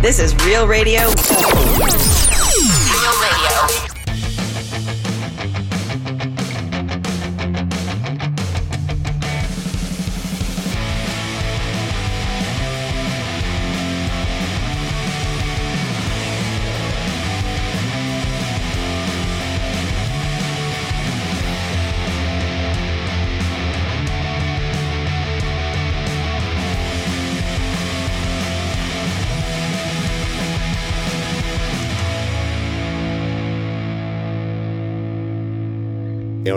This is Real Radio. Real Radio.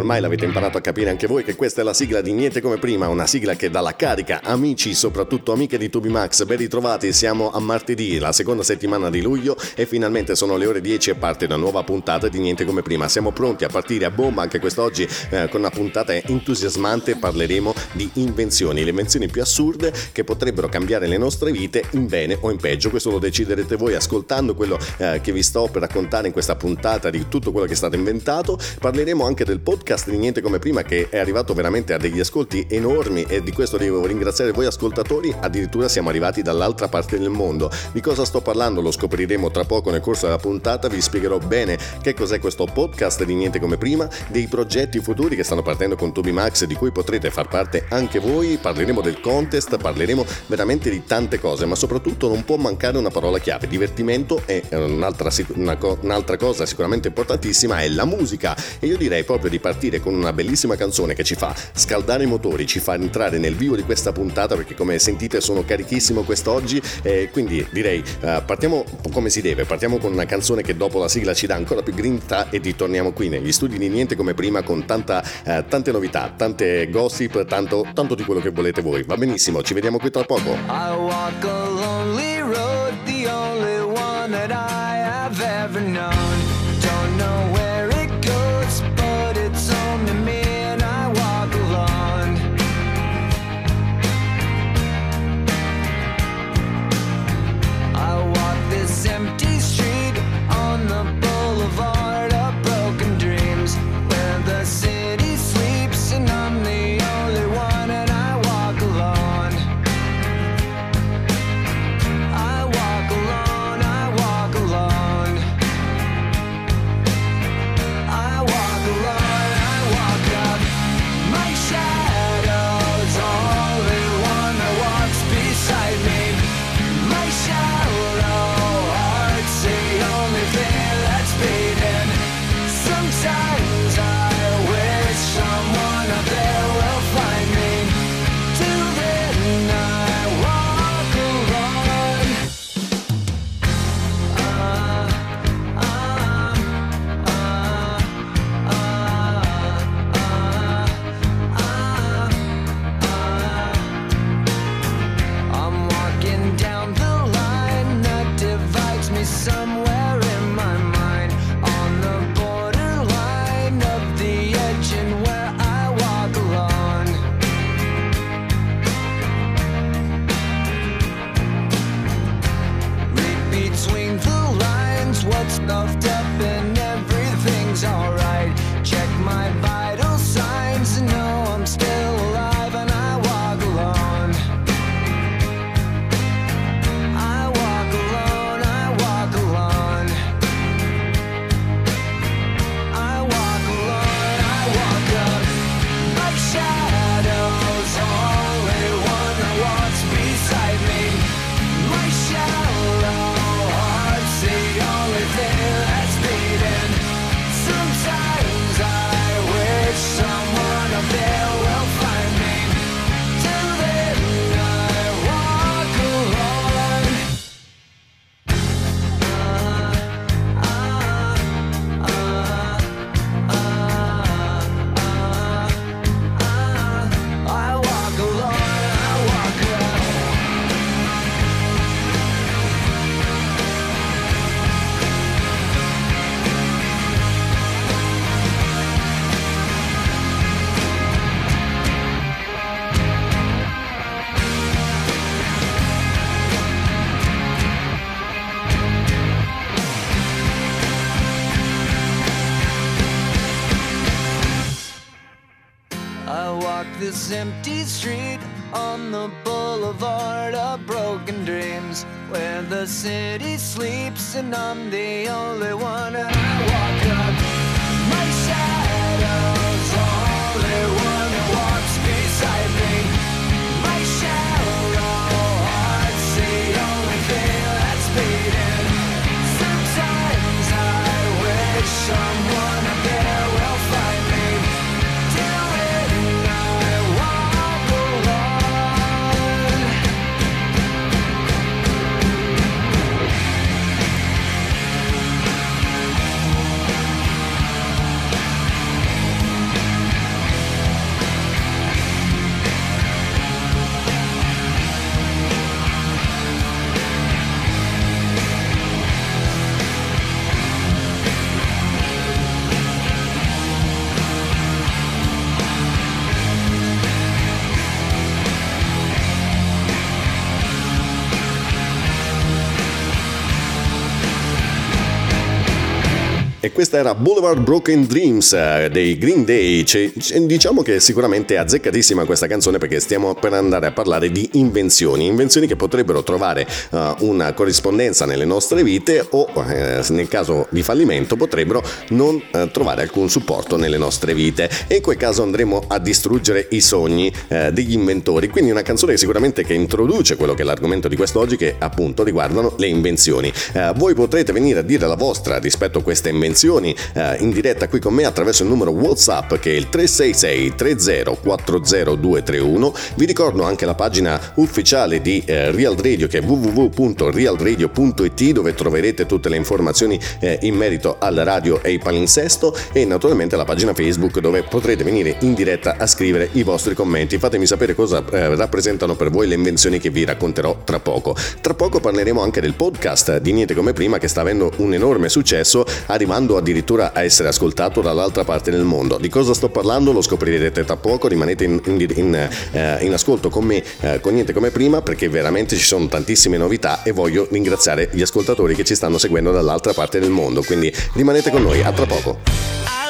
Ormai l'avete imparato a capire anche voi che questa è la sigla di Niente come prima, una sigla che dà la carica. Amici, soprattutto amiche di Tubi Max, ben ritrovati, siamo a martedì, la seconda settimana di luglio e finalmente sono le ore 10 e parte una nuova puntata di Niente come prima. Siamo pronti a partire a bomba anche quest'oggi eh, con una puntata entusiasmante, parleremo di invenzioni, le invenzioni più assurde che potrebbero cambiare le nostre vite in bene o in peggio. Questo lo deciderete voi ascoltando quello eh, che vi sto per raccontare in questa puntata di tutto quello che è stato inventato. Parleremo anche del podcast di Niente come prima che è arrivato veramente a degli ascolti enormi e di questo devo ringraziare voi ascoltatori, addirittura siamo arrivati dall'altra parte del mondo. Di cosa sto parlando? Lo scopriremo tra poco nel corso della puntata, vi spiegherò bene che cos'è questo podcast di Niente come prima, dei progetti futuri che stanno partendo con Toby Max di cui potrete far parte anche voi, parleremo del contest, parleremo veramente di tante cose, ma soprattutto non può mancare una parola chiave, divertimento e un'altra, una, un'altra cosa sicuramente importantissima è la musica. E io direi proprio di partire con una bellissima canzone che ci fa scaldare i motori, ci fa entrare nel vivo di questa puntata perché come sentite sono carichissimo quest'oggi e quindi direi uh, partiamo come si deve, partiamo con una canzone che dopo la sigla ci dà ancora più grinta e ritorniamo qui negli studi di Niente come prima con tanta, uh, tante novità, tante gossip, tanto, tanto di quello che volete voi. Va benissimo, ci vediamo qui tra poco. I walk a lonely road, the only one that I have ever known. Questa era Boulevard Broken Dreams eh, dei Green Day. C'è- diciamo che sicuramente è azzeccatissima questa canzone perché stiamo per andare a parlare di invenzioni, invenzioni che potrebbero trovare eh, una corrispondenza nelle nostre vite o eh, nel caso di fallimento potrebbero non eh, trovare alcun supporto nelle nostre vite e in quel caso andremo a distruggere i sogni degli inventori. Quindi una canzone sicuramente che introduce quello che è l'argomento di quest'oggi che appunto riguardano le invenzioni. Voi potrete venire a dire la vostra rispetto a queste invenzioni eh, in diretta qui con me attraverso il numero WhatsApp che è il 366 30 40231. Vi ricordo anche la pagina ufficiale di eh, Real Radio che è www.realradio.it dove troverete tutte le informazioni eh, in merito alla radio e il palinsesto e naturalmente la pagina Facebook dove potrete venire in diretta a scrivere i vostri commenti. Fatemi sapere cosa eh, rappresentano per voi le invenzioni che vi racconterò tra poco. Tra poco parleremo anche del podcast di Niente come prima che sta avendo un enorme successo arrivando addirittura a essere ascoltato dall'altra parte del mondo. Di cosa sto parlando lo scoprirete tra poco, rimanete in, in- in, eh, in ascolto con me eh, con Niente come prima perché veramente ci sono tantissime novità e voglio ringraziare gli ascoltatori che ci stanno seguendo dall'altra parte del mondo, quindi rimanete con noi, a tra poco.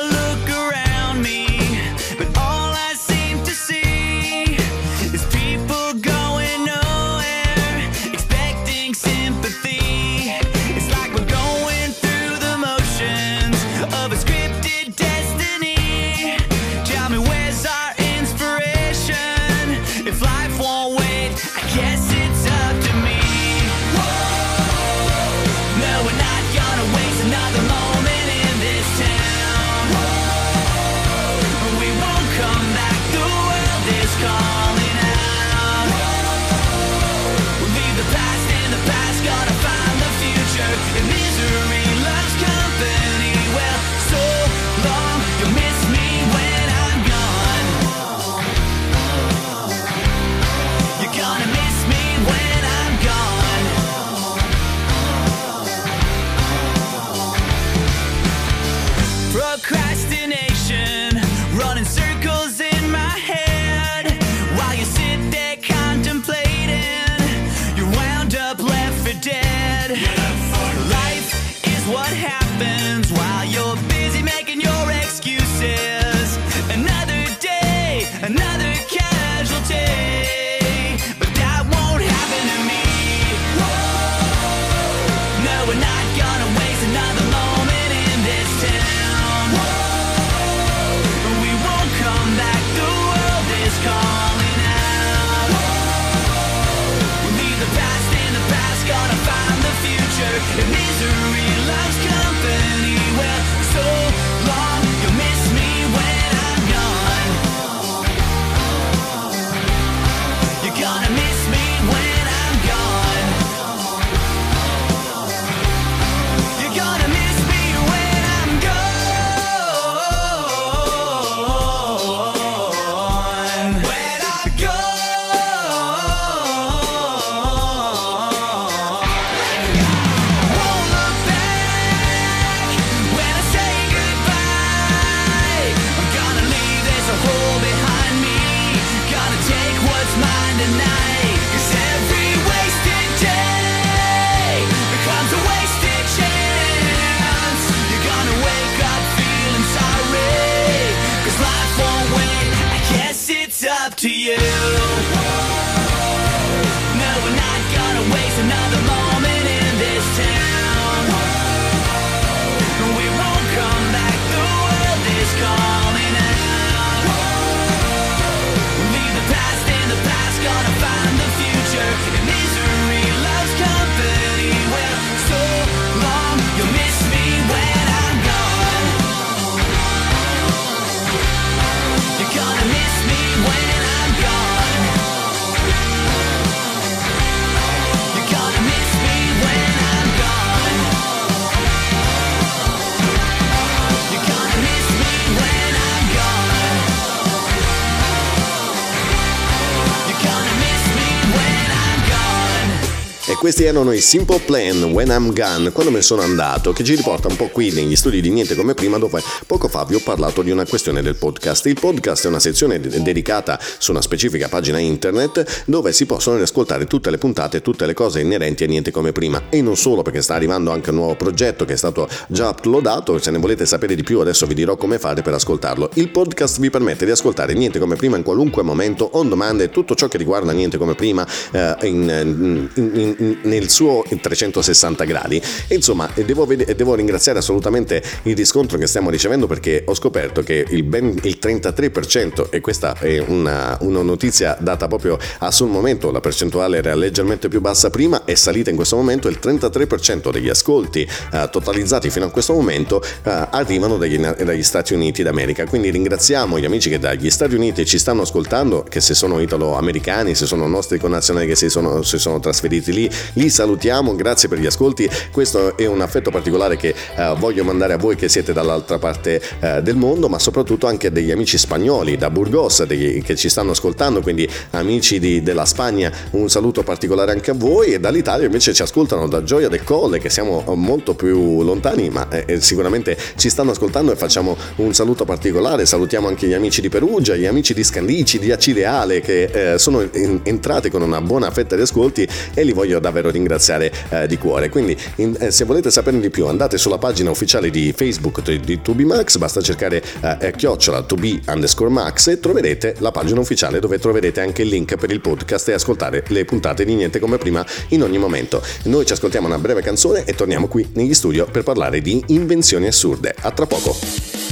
Questi erano i Simple Plan When I'm Gone, quando me ne sono andato, che ci riporta un po' qui negli studi di Niente come prima, dove poco fa vi ho parlato di una questione del podcast. Il podcast è una sezione dedicata su una specifica pagina internet dove si possono riascoltare tutte le puntate, tutte le cose inerenti a Niente come prima. E non solo, perché sta arrivando anche un nuovo progetto che è stato già uploadato. Se ne volete sapere di più, adesso vi dirò come fare per ascoltarlo. Il podcast vi permette di ascoltare Niente come prima in qualunque momento, on demand e tutto ciò che riguarda Niente come prima eh, in, in, in nel suo 360 gradi. E insomma, devo, devo, ringraziare assolutamente il riscontro che stiamo ricevendo perché ho scoperto che il, ben, il 33%, e questa è una, una, notizia data proprio a sul momento, la percentuale era leggermente più bassa prima, è salita in questo momento, il 33% degli ascolti uh, totalizzati fino a questo momento uh, arrivano dagli, dagli Stati Uniti d'America. Quindi ringraziamo gli amici che dagli Stati Uniti ci stanno ascoltando, che se sono italo-americani, se sono nostri connazionali che si sono, si sono trasferiti lì, li salutiamo, grazie per gli ascolti. Questo è un affetto particolare che uh, voglio mandare a voi che siete dall'altra parte uh, del mondo, ma soprattutto anche degli amici spagnoli da Burgos degli, che ci stanno ascoltando, quindi amici di, della Spagna, un saluto particolare anche a voi e dall'Italia invece ci ascoltano da Gioia del Colle, che siamo molto più lontani, ma eh, sicuramente ci stanno ascoltando e facciamo un saluto particolare. Salutiamo anche gli amici di Perugia, gli amici di Scandici, di Acireale che eh, sono in, entrati con una buona fetta di ascolti e li voglio davvero ringraziare eh, di cuore. Quindi in, eh, se volete saperne di più andate sulla pagina ufficiale di Facebook di, di 2BMax, basta cercare eh, chiocciola 2B underscore max e troverete la pagina ufficiale dove troverete anche il link per il podcast e ascoltare le puntate di Niente come prima in ogni momento. Noi ci ascoltiamo una breve canzone e torniamo qui negli studio per parlare di invenzioni assurde. A tra poco.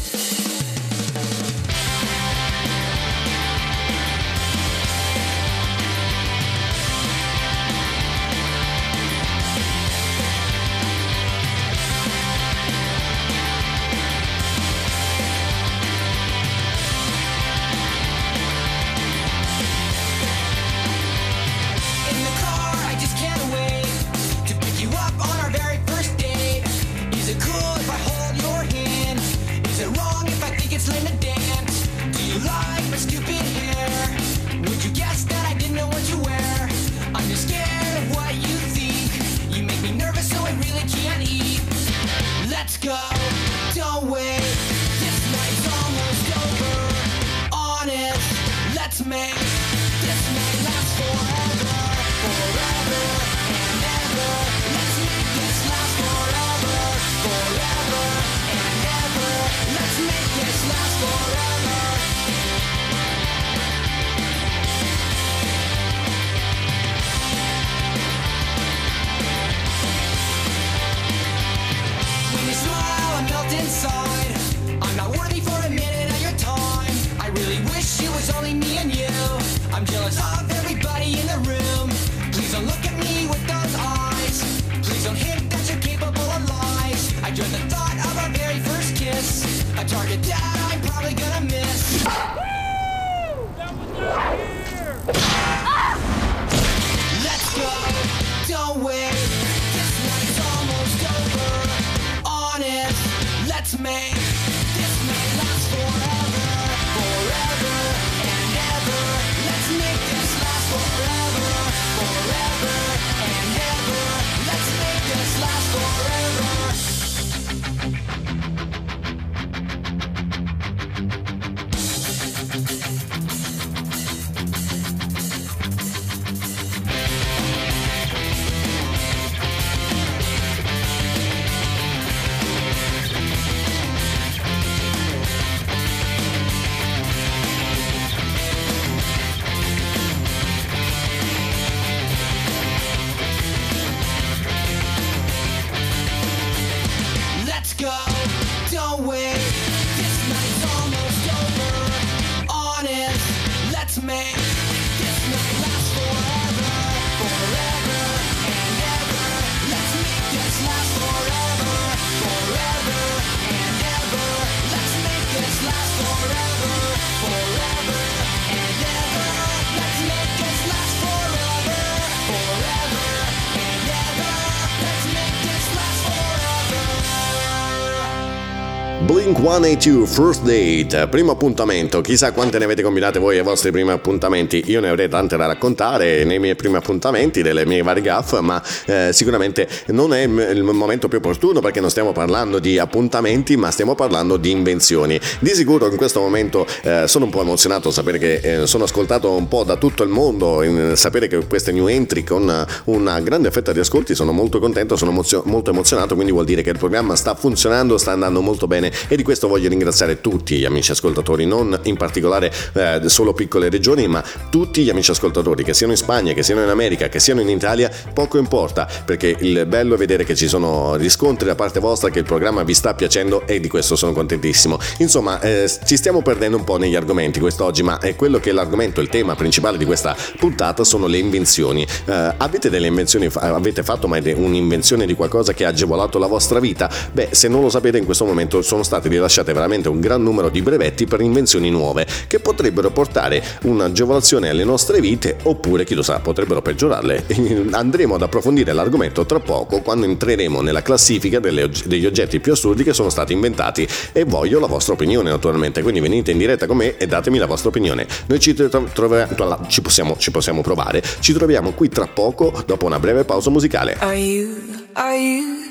182 First Date, primo appuntamento. Chissà quante ne avete combinate voi ai vostri primi appuntamenti. Io ne avrei tante da raccontare nei miei primi appuntamenti, delle mie varie gaff, ma eh, sicuramente non è il momento più opportuno perché non stiamo parlando di appuntamenti, ma stiamo parlando di invenzioni. Di sicuro in questo momento eh, sono un po' emozionato a sapere che eh, sono ascoltato un po' da tutto il mondo, in, sapere che queste new entry con una grande fetta di ascolti sono molto contento, sono emozio- molto emozionato, quindi vuol dire che il programma sta funzionando, sta andando molto bene e di questo voglio ringraziare tutti gli amici ascoltatori, non in particolare eh, solo piccole regioni, ma tutti gli amici ascoltatori, che siano in Spagna, che siano in America, che siano in Italia, poco importa, perché il bello è vedere che ci sono riscontri da parte vostra, che il programma vi sta piacendo e di questo sono contentissimo. Insomma, eh, ci stiamo perdendo un po' negli argomenti quest'oggi, ma è quello che è l'argomento, il tema principale di questa puntata sono le invenzioni. Eh, avete delle invenzioni, avete fatto mai un'invenzione di qualcosa che ha agevolato la vostra vita? Beh, se non lo sapete in questo momento sono state rilasciate veramente un gran numero di brevetti per invenzioni nuove che potrebbero portare un'agevolazione alle nostre vite oppure chi lo sa potrebbero peggiorarle. Andremo ad approfondire l'argomento tra poco quando entreremo nella classifica delle, degli oggetti più assurdi che sono stati inventati e voglio la vostra opinione naturalmente, quindi venite in diretta con me e datemi la vostra opinione. Noi ci, troviamo, ci, possiamo, ci possiamo provare, ci troviamo qui tra poco dopo una breve pausa musicale. Are you, are you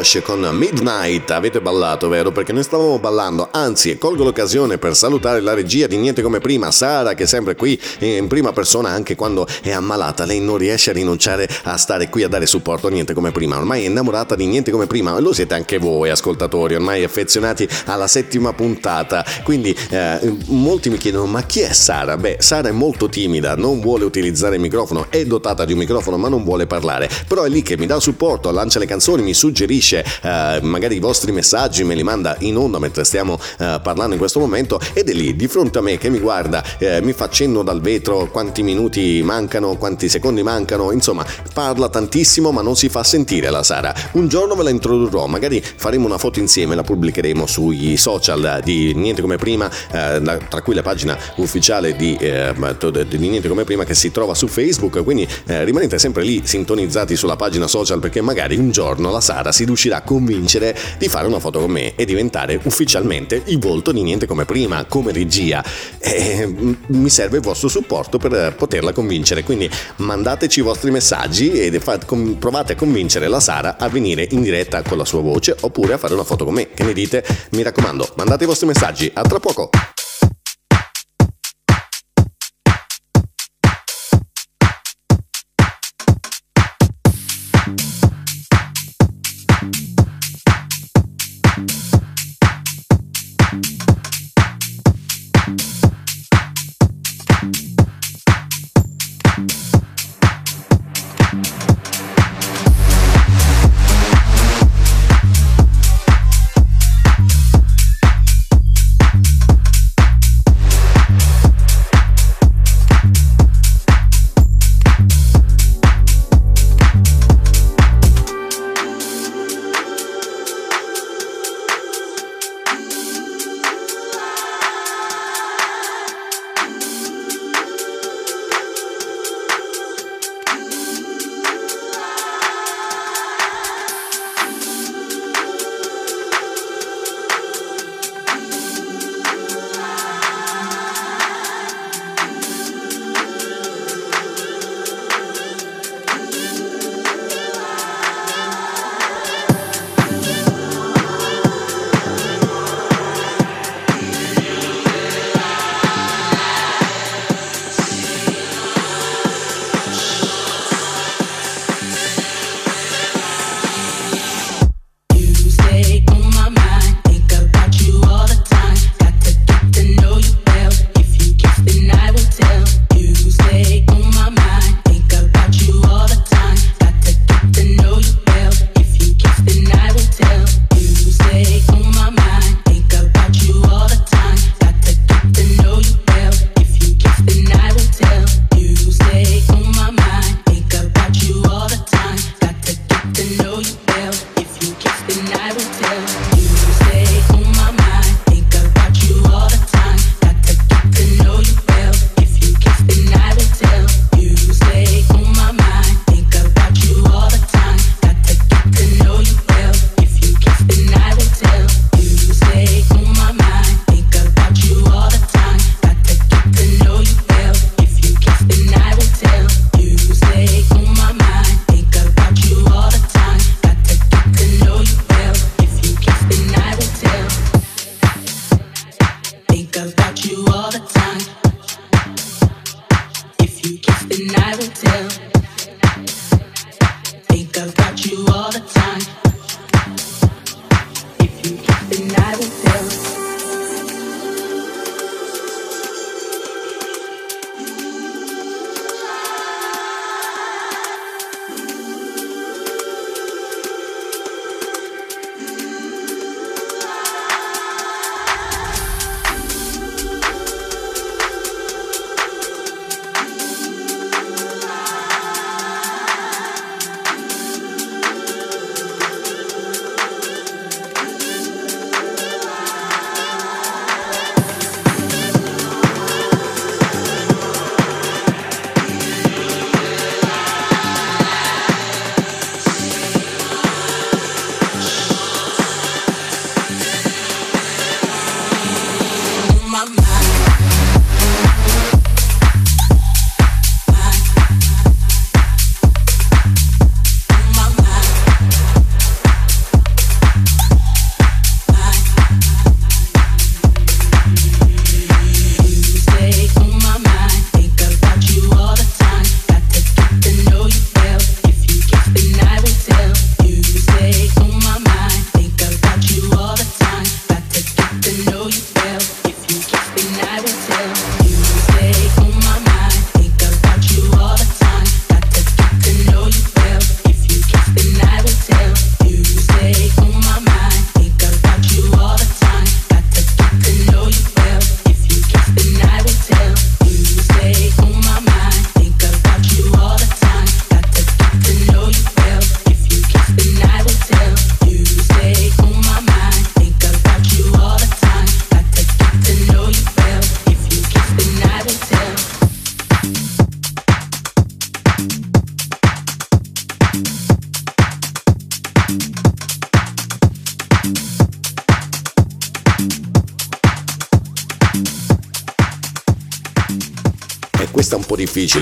Hosh con Midnight, avete ballato vero? Perché noi stavamo ballando, anzi colgo l'occasione per salutare la regia di Niente Come Prima, Sara che è sempre qui in prima persona anche quando è ammalata, lei non riesce a rinunciare a stare qui a dare supporto a Niente Come Prima, ormai è innamorata di Niente Come Prima, lo siete anche voi ascoltatori, ormai affezionati alla settima puntata, quindi eh, molti mi chiedono ma chi è Sara? Beh, Sara è molto timida, non vuole utilizzare il microfono, è dotata di un microfono ma non vuole parlare, però è lì che mi dà supporto, lancia le canzoni, mi suggerisce eh, magari i vostri messaggi, me li manda in onda mentre stiamo eh, parlando in questo momento ed è lì di fronte a me che mi guarda, eh, mi fa cenno dal vetro quanti minuti mancano, quanti secondi mancano, insomma parla tantissimo ma non si fa sentire la Sara. Un giorno ve la introdurrò, magari faremo una foto insieme, la pubblicheremo sui social di Niente Come Prima, eh, tra cui la pagina ufficiale di, eh, di, Niente Come Prima che si trova su Facebook, quindi eh, rimanete sempre lì sintonizzati sulla pagina social perché magari un giorno la Sara si riuscirà a convincere di fare una foto con me e diventare ufficialmente il volto di Niente Come Prima, come regia. E, mi serve il vostro supporto per poterla convincere, quindi mandateci i vostri messaggi e provate a convincere la Sara a venire in diretta con la sua voce oppure a fare una foto con me. Che ne dite? Mi raccomando, mandate i vostri messaggi. A tra poco!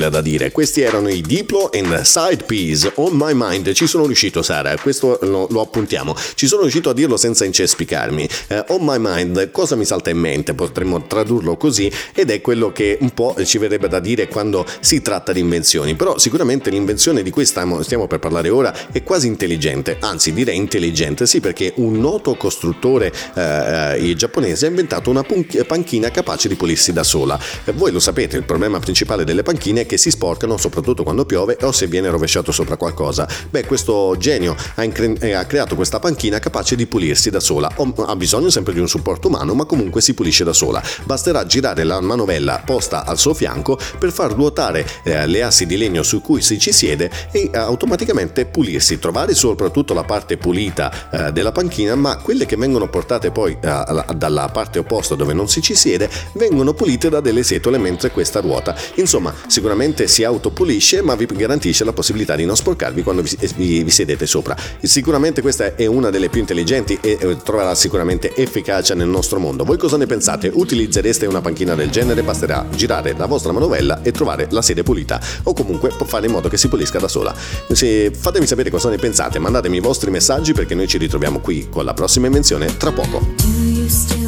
Difficile da dire. Questi erano i Diplo and Side Piece on my mind. Ci sono riuscito, Sara, questo lo, lo appuntiamo. Ci sono riuscito a dirlo senza incespicarmi. Uh, on my mind, cosa mi salta in mente? Potremmo tradurlo così ed è quello che un po' ci verrebbe da dire quando si tratta di invenzioni. Però sicuramente l'invenzione di cui stiamo, stiamo per parlare ora è quasi intelligente, anzi direi intelligente, sì, perché un noto costruttore uh, giapponese ha inventato una panchina capace di pulirsi da sola. voi lo sapete, il problema principale delle panchine è che si sporcano soprattutto quando piove o se viene rovesciato sopra qualcosa. Beh, questo genio ha, incre- eh, ha creato questa panchina capace di pulirsi da sola. O, ha bisogno sempre di un supporto umano, ma comunque si pulisce da sola. Basterà girare la manovella posta al suo fianco per far ruotare eh, le assi di legno su cui si ci siede e eh, automaticamente pulirsi, trovare soprattutto la parte pulita eh, della panchina, ma quelle che vengono portate poi eh, dalla parte opposta dove non si ci siede vengono pulite da delle setole mentre questa ruota. Insomma, sicuramente si autopulisce, ma vi garantisce la possibilità di non sporcarvi quando vi, vi, vi sedete sopra. Sicuramente questa è una delle più intelligenti e eh, troverà sicuramente efficacia nel nostro mondo. Voi cosa ne pensate? Utilizzereste una panchina del genere? Basterà girare la vostra manovella e trovare la sede pulita o comunque fare in modo che si pulisca da sola. Se fatemi sapere cosa ne pensate, mandatemi i vostri messaggi perché noi ci ritroviamo qui con la prossima invenzione tra poco.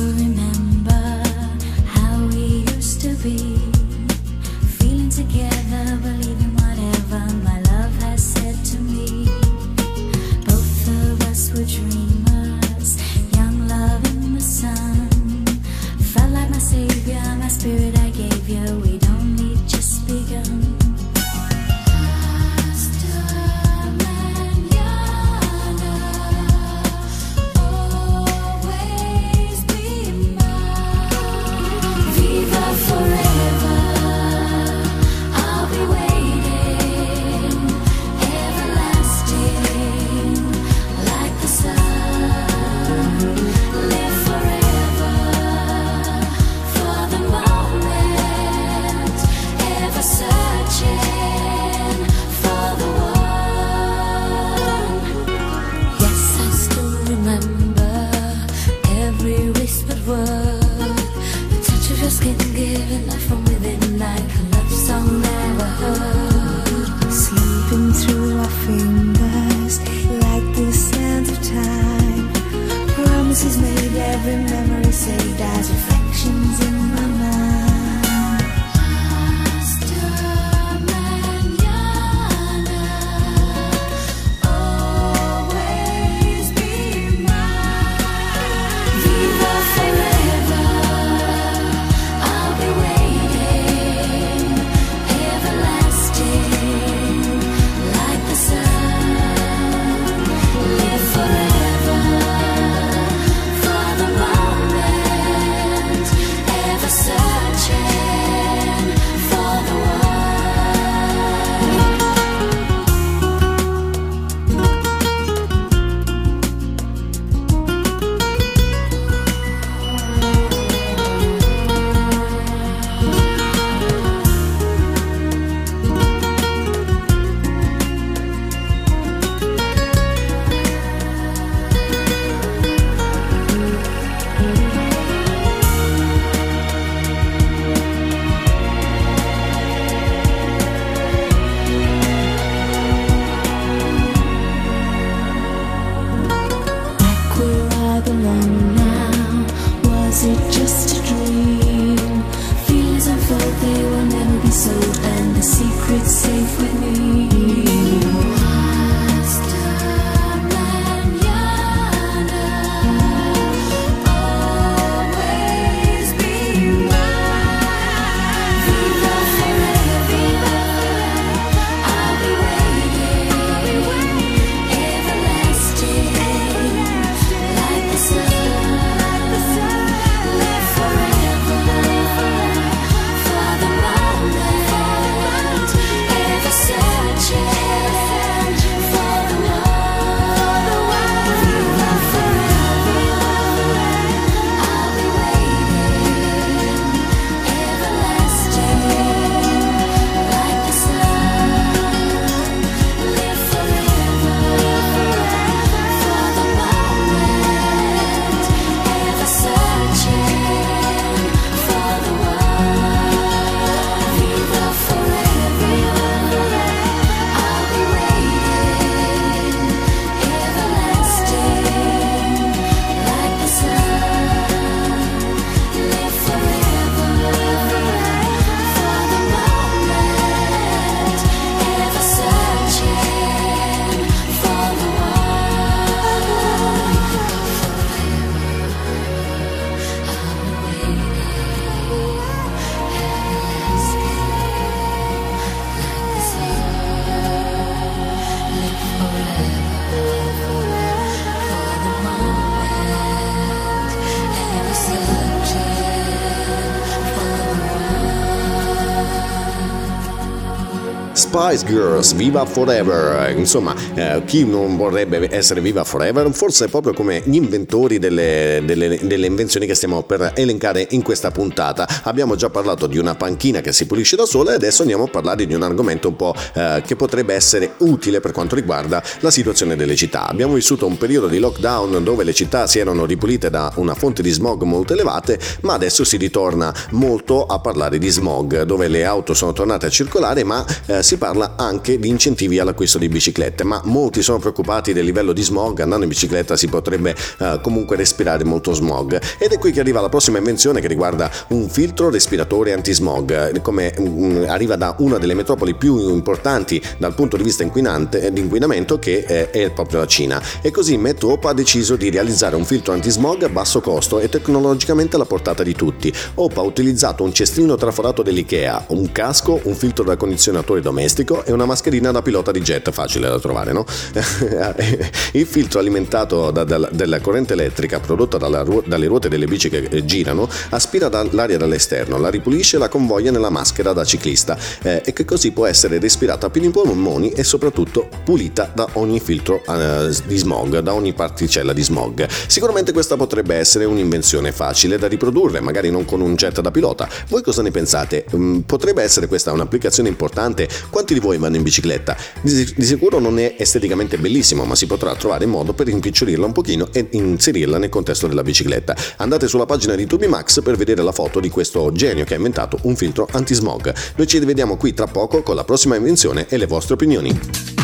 Spice Girls, Viva Forever. Insomma, eh, chi non vorrebbe essere viva forever? Forse proprio come gli inventori delle, delle, delle invenzioni che stiamo per elencare in questa puntata. Abbiamo già parlato di una panchina che si pulisce da sola e adesso andiamo a parlare di un argomento un po' eh, che potrebbe essere utile per quanto riguarda la situazione delle città. Abbiamo vissuto un periodo di lockdown dove le città si erano ripulite da una fonte di smog molto elevate, ma adesso si ritorna molto a parlare di smog, dove le auto sono tornate a circolare, ma eh, si parla anche di incentivi all'acquisto di biciclette. Ma molti sono preoccupati del livello di smog, andando in bicicletta si potrebbe eh, comunque respirare molto smog. Ed è qui che arriva la prossima invenzione che riguarda un filtro respiratore anti-smog, come um, arriva da una delle metropoli più importanti dal punto di vista inquinante, di inquinamento che è, è proprio la Cina. E così Metop ha deciso di realizzare un filtro anti-smog a basso costo e tecnologicamente alla portata di tutti. OP ha utilizzato un cestino traforato dell'IKEA, un casco, un filtro da condizionatore domestico e una mascherina da pilota di jet, facile da trovare, no? Il filtro alimentato da, da, dalla corrente elettrica prodotta dalla, dalle ruote delle bici che eh, girano aspira l'aria dall'esterno, la ripulisce e la convoglia nella maschera da ciclista eh, e che così può essere respirata a pieni polmoni e soprattutto pulita da ogni filtro eh, di smog, da ogni particella di smog. Sicuramente questa potrebbe essere un'invenzione facile da riprodurre, magari non con un jet da pilota. Voi cosa ne pensate? Mm, potrebbe essere questa un'applicazione importante? Quanti di voi vanno in bicicletta? Di, di sicuro non è esteticamente bellissimo, ma si potrà trovare modo per rimpicciolirla un pochino e inserirla nel contesto della bicicletta. Andate sulla pagina di Tubimax per vedere la foto di questo genio che ha inventato un filtro anti-smog. Noi ci rivediamo qui tra poco con la prossima invenzione e le vostre opinioni.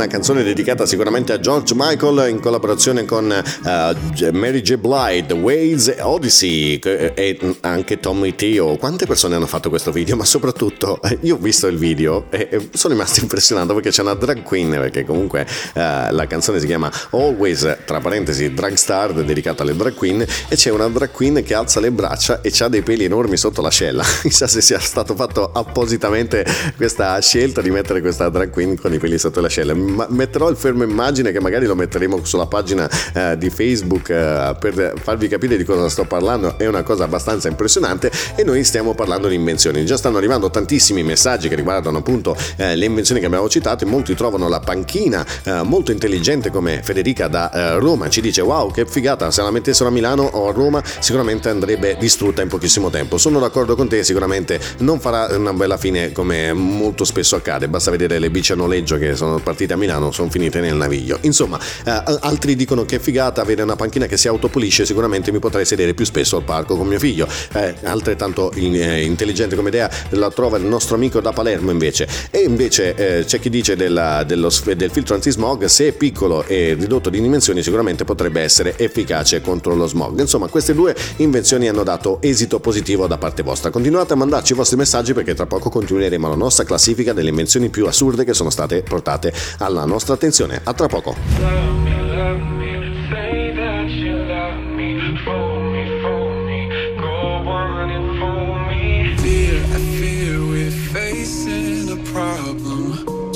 Una canzone dedicata sicuramente a George Michael in collaborazione con uh, Mary J. Blige, Waze Odyssey e anche Tommy Teo. Quante persone hanno fatto questo video? Ma soprattutto eh, io ho visto il video e sono rimasto impressionato perché c'è una drag queen, perché comunque uh, la canzone si chiama Always, tra parentesi, drag star dedicata alle drag queen e c'è una drag queen che alza le braccia e ha dei peli enormi sotto l'ascella. Chissà se sia stato fatto appositamente questa scelta di mettere questa drag queen con i peli sotto l'ascella. Metterò il fermo immagine che magari lo metteremo sulla pagina eh, di Facebook eh, per farvi capire di cosa sto parlando. È una cosa abbastanza impressionante e noi stiamo parlando di invenzioni. Già stanno arrivando tantissimi messaggi che riguardano appunto eh, le invenzioni che abbiamo citato. Molti trovano la panchina eh, molto intelligente come Federica da eh, Roma. Ci dice wow che figata, se la mettessero a Milano o a Roma sicuramente andrebbe distrutta in pochissimo tempo. Sono d'accordo con te, sicuramente non farà una bella fine come molto spesso accade. Basta vedere le bici a noleggio che sono partite a Milano, sono finite nel naviglio. Insomma, eh, altri dicono che è figata avere una panchina che si autopulisce, sicuramente mi potrei sedere più spesso al parco con mio figlio. Eh, altrettanto in, eh, intelligente come idea la trova il nostro amico da Palermo invece. E invece eh, c'è chi dice della, dello, del filtro antismog, se è piccolo e ridotto di dimensioni sicuramente potrebbe essere efficace contro lo smog. Insomma, queste due invenzioni hanno dato esito positivo da parte vostra. Continuate a mandarci i vostri messaggi perché tra poco continueremo la nostra classifica delle invenzioni più assurde che sono state portate alla nostra attenzione. A tra poco.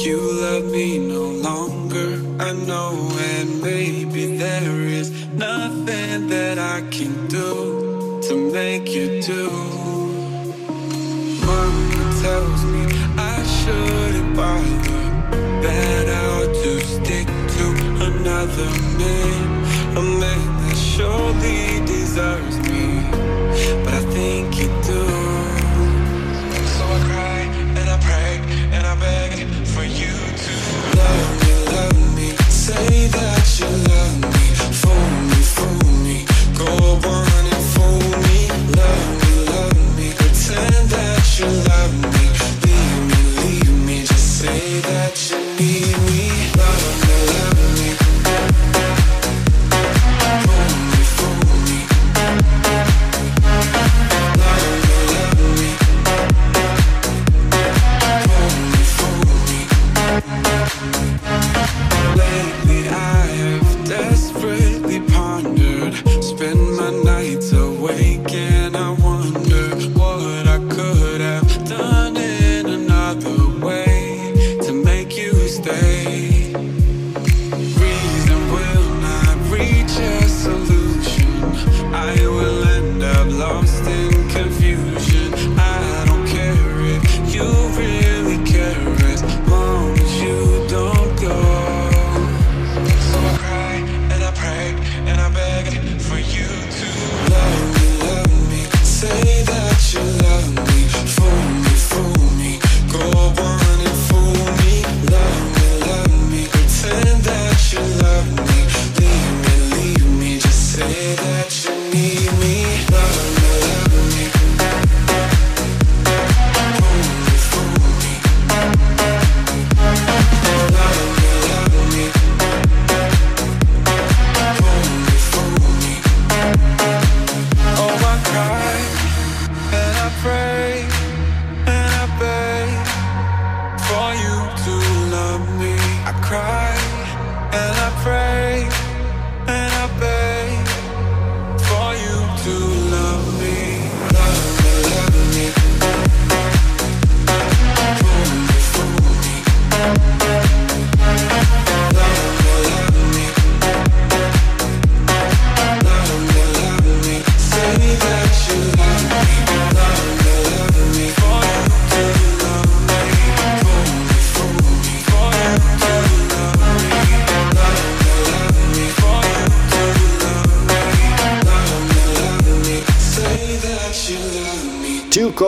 You love me no longer, I know, and maybe there is nothing that I can do to make you do. Mama tells me I shouldn't bother, I ought to stick to another man, a man that surely deserves me, but I think you do. So I cry and I pray and I beg for you to love me, love me. Say that you love me,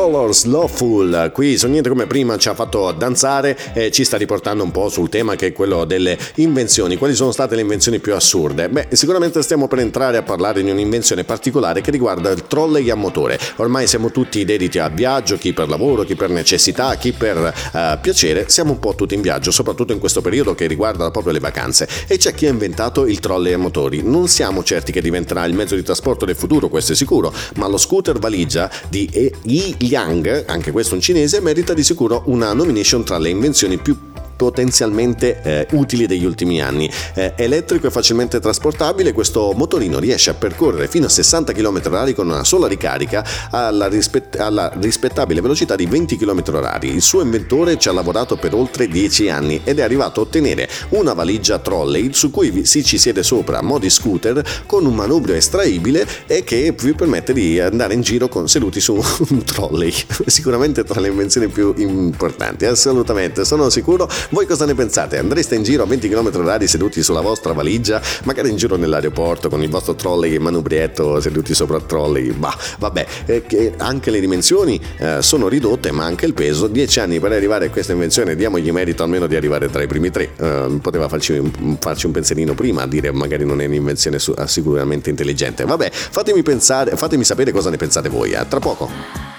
Colors Lawful, qui su niente come prima ci ha fatto danzare e ci sta riportando un po' sul tema che è quello delle invenzioni. Quali sono state le invenzioni più assurde? Beh, sicuramente stiamo per entrare a parlare di un'invenzione particolare che riguarda il trolley a motore. Ormai siamo tutti dediti a viaggio, chi per lavoro, chi per necessità, chi per uh, piacere, siamo un po' tutti in viaggio, soprattutto in questo periodo che riguarda proprio le vacanze. E c'è chi ha inventato il trolley a motori. Non siamo certi che diventerà il mezzo di trasporto del futuro, questo è sicuro, ma lo scooter valigia di Yi Yang, anche questo un cinese, merita di sicuro una nomination tra le invenzioni più potenzialmente eh, utili degli ultimi anni. Eh, elettrico e facilmente trasportabile, questo motorino riesce a percorrere fino a 60 km/h con una sola ricarica alla, rispett- alla rispettabile velocità di 20 km/h. Il suo inventore ci ha lavorato per oltre 10 anni ed è arrivato a ottenere una valigia trolley su cui si ci siede sopra a modi scooter con un manubrio estraibile e che vi permette di andare in giro con, seduti su un trolley. Sicuramente tra le invenzioni più importanti, assolutamente, sono sicuro voi cosa ne pensate? Andreste in giro a 20 km/h seduti sulla vostra valigia, magari in giro nell'aeroporto con il vostro trolley e manubrietto seduti sopra il trolley? Bah, vabbè, eh, anche le dimensioni eh, sono ridotte, ma anche il peso. 10 anni per arrivare a questa invenzione, diamogli merito almeno di arrivare tra i primi tre. Eh, poteva farci, farci, un pensierino prima a dire magari non è un'invenzione sicuramente intelligente. Vabbè, fatemi pensare, fatemi sapere cosa ne pensate voi. A tra poco.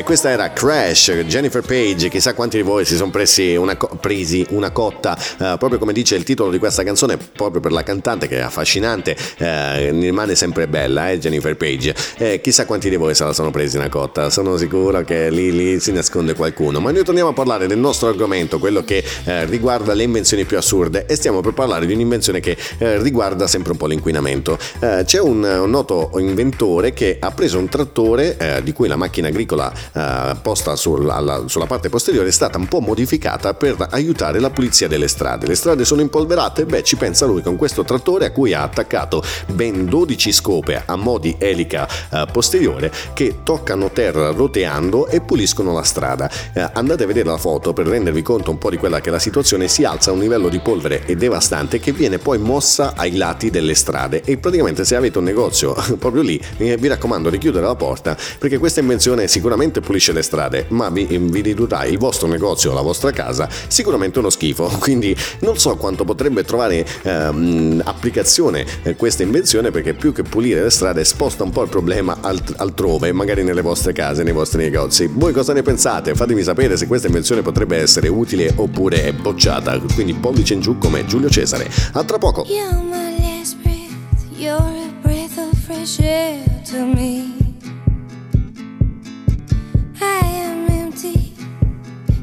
E questa era Crash, Jennifer Page, chissà quanti di voi si sono presi una, co- presi una cotta, eh, proprio come dice il titolo di questa canzone, proprio per la cantante che è affascinante, eh, rimane sempre bella, eh, Jennifer Page. Eh, chissà quanti di voi se la sono presi una cotta, sono sicuro che lì, lì si nasconde qualcuno. Ma noi torniamo a parlare del nostro argomento, quello che eh, riguarda le invenzioni più assurde, e stiamo per parlare di un'invenzione che eh, riguarda sempre un po' l'inquinamento. Eh, c'è un, un noto inventore che ha preso un trattore di cui la macchina agricola eh, posta sul- alla- sulla parte posteriore è stata un po' modificata per aiutare la pulizia delle strade. Le strade sono impolverate? Beh, ci pensa lui con questo trattore a cui ha attaccato ben 12 scope a mo' di elica eh, posteriore che toccano terra roteando e puliscono la strada. Eh, andate a vedere la foto per rendervi conto un po' di quella che è la situazione. Si alza un livello di polvere e devastante che viene poi mossa ai lati delle strade e praticamente se avete un negozio proprio lì eh, vi raccomando di chiudere la porta perché questa invenzione sicuramente pulisce le strade ma vi, vi ridurrà il vostro negozio o la vostra casa sicuramente uno schifo. Quindi non so quanto potrebbe trovare ehm, applicazione eh, questa invenzione perché più che pulire le strade sposta un po' il problema alt- altrove magari nelle vostre case nei vostri negozi. Voi cosa ne pensate? Fatemi sapere se questa invenzione potrebbe essere utile oppure è bocciata. Quindi pollice in giù come Giulio Cesare. A tra poco. You're my last breath. You're a breath of fresh air to me.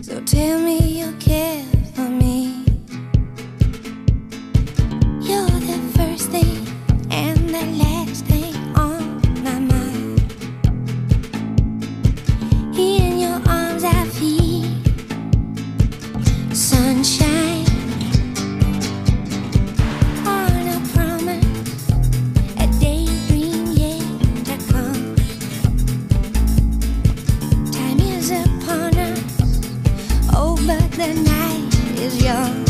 So tell me you care for me. You're the first thing is young.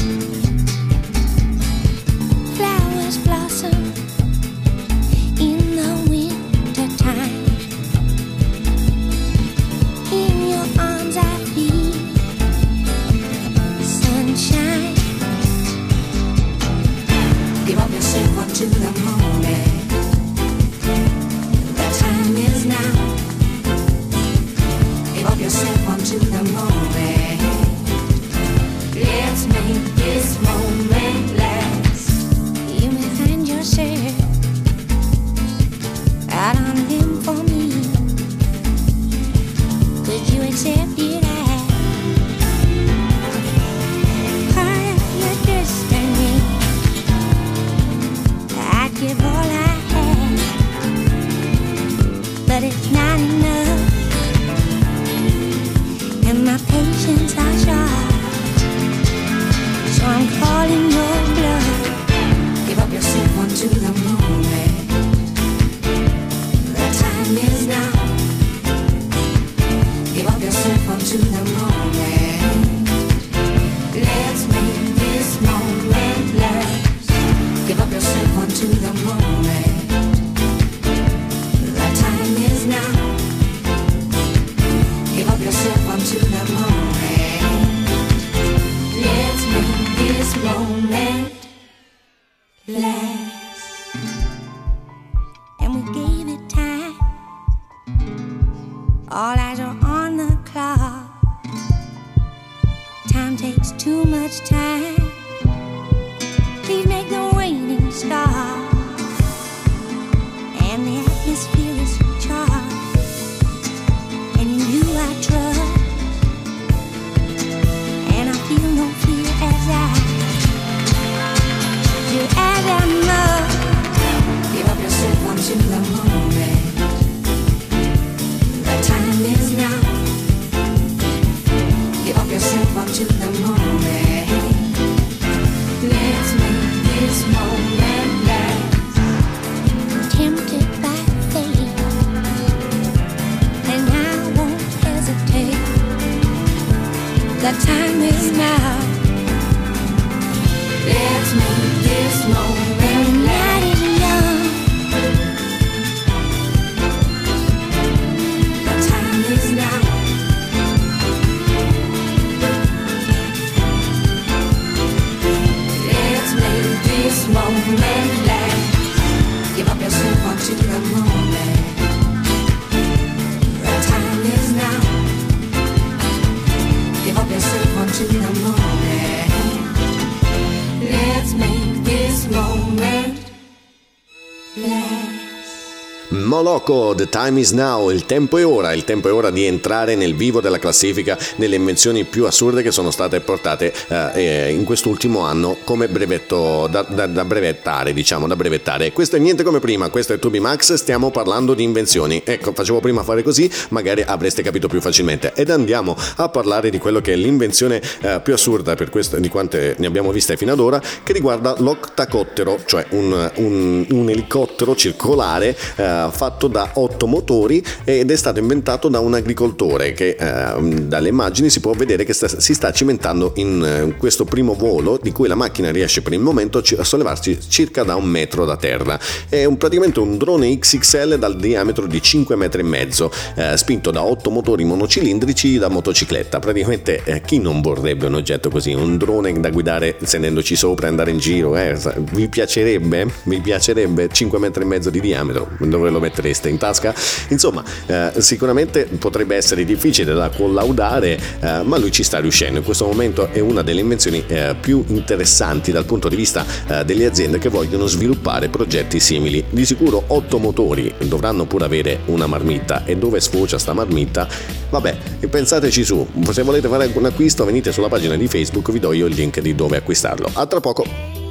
Moloko, The Time is Now, il tempo è ora, il tempo è ora di entrare nel vivo della classifica delle invenzioni più assurde che sono state portate eh, eh in quest'ultimo anno come brevetto da, da, da, brevettare, diciamo, da brevettare. Questo è niente come prima, questo è Tubi Max, stiamo parlando di invenzioni. Ecco, facevo prima fare così, magari avreste capito più facilmente. Ed andiamo a parlare di quello che è l'invenzione eh, più assurda per questo, di quante ne abbiamo viste fino ad ora, che riguarda l'octacottero, cioè un, un, un elicottero circolare eh, fatto da otto motori ed è stato inventato da un agricoltore che eh, dalle immagini si può vedere che sta, si sta cimentando in eh, questo primo volo di cui la macchina riesce per il momento a sollevarsi circa da un metro da terra. È un, praticamente un drone XXL dal diametro di 5 metri e mezzo, eh, spinto da otto motori monocilindrici da motocicletta. Praticamente eh, chi non vorrebbe un oggetto così, un drone da guidare sedendoci sopra e andare in giro? Eh? Vi piacerebbe? Vi piacerebbe 5 metri e mezzo di diametro? Dove lo mettereste in tasca? Insomma, eh, sicuramente potrebbe essere difficile da collaudare, eh, ma lui ci sta riuscendo. In questo momento è una delle invenzioni eh, più interessanti dal punto di vista eh, delle aziende che vogliono sviluppare progetti simili. Di sicuro otto motori dovranno pure avere una marmitta e dove sfocia sta marmitta? Vabbè, pensateci su. Se volete fare un acquisto venite sulla pagina di Facebook, vi do io il link di dove acquistarlo. A tra poco.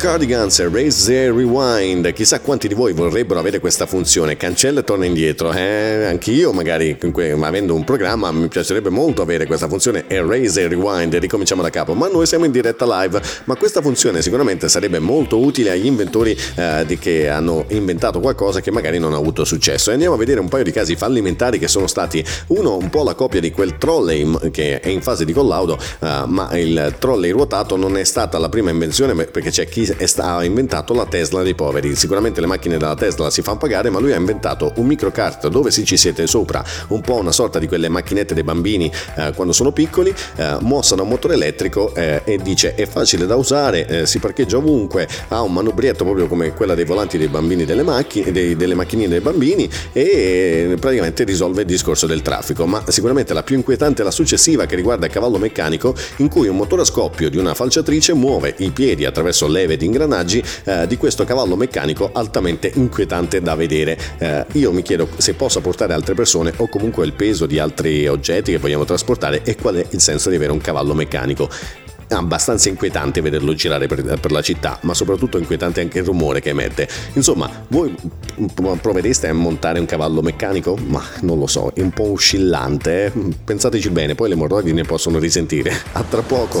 Cardigans Raise the Rewind. Chissà quanti di voi vorrebbero avere questa funzione. Cancella e torna indietro. Eh, anch'io, magari, avendo un programma, mi piacerebbe molto avere questa funzione Erase e Rewind. Ricominciamo da capo. Ma noi siamo in diretta live. Ma questa funzione sicuramente sarebbe molto utile agli inventori eh, che hanno inventato qualcosa che magari non ha avuto successo. E andiamo a vedere un paio di casi fallimentari che sono stati uno un po' la copia di quel trolley che è in fase di collaudo, eh, ma il trolley ruotato non è stata la prima invenzione perché c'è chi ha inventato la Tesla dei poveri. Sicuramente le macchine della Tesla si fanno pagare, ma lui ha inventato un microkart dove si ci siete sopra, un po' una sorta di quelle macchinette dei bambini eh, quando sono piccoli, eh, mossa da un motore elettrico eh, e dice è facile da usare, eh, si parcheggia ovunque, ha un manubrietto proprio come quella dei volanti dei bambini delle macchine, dei- delle macchinine dei bambini e praticamente risolve il discorso del traffico. Ma sicuramente la più inquietante è la successiva che riguarda il cavallo meccanico in cui un motore a scoppio di una falciatrice muove i piedi attraverso leve ed ingranaggi eh, di questo cavallo meccanico altamente inquietante da vedere. Eh, io mi chiedo se possa portare altre persone o comunque il peso di altri oggetti che vogliamo trasportare e qual è il senso di avere un cavallo meccanico. Abbastanza inquietante vederlo girare per, per la città, ma soprattutto inquietante anche il rumore che emette. Insomma, voi provereste a montare un cavallo meccanico? Ma non lo so, è un po' oscillante. eh? Pensateci bene, poi le emorroidi ne possono risentire. A tra poco.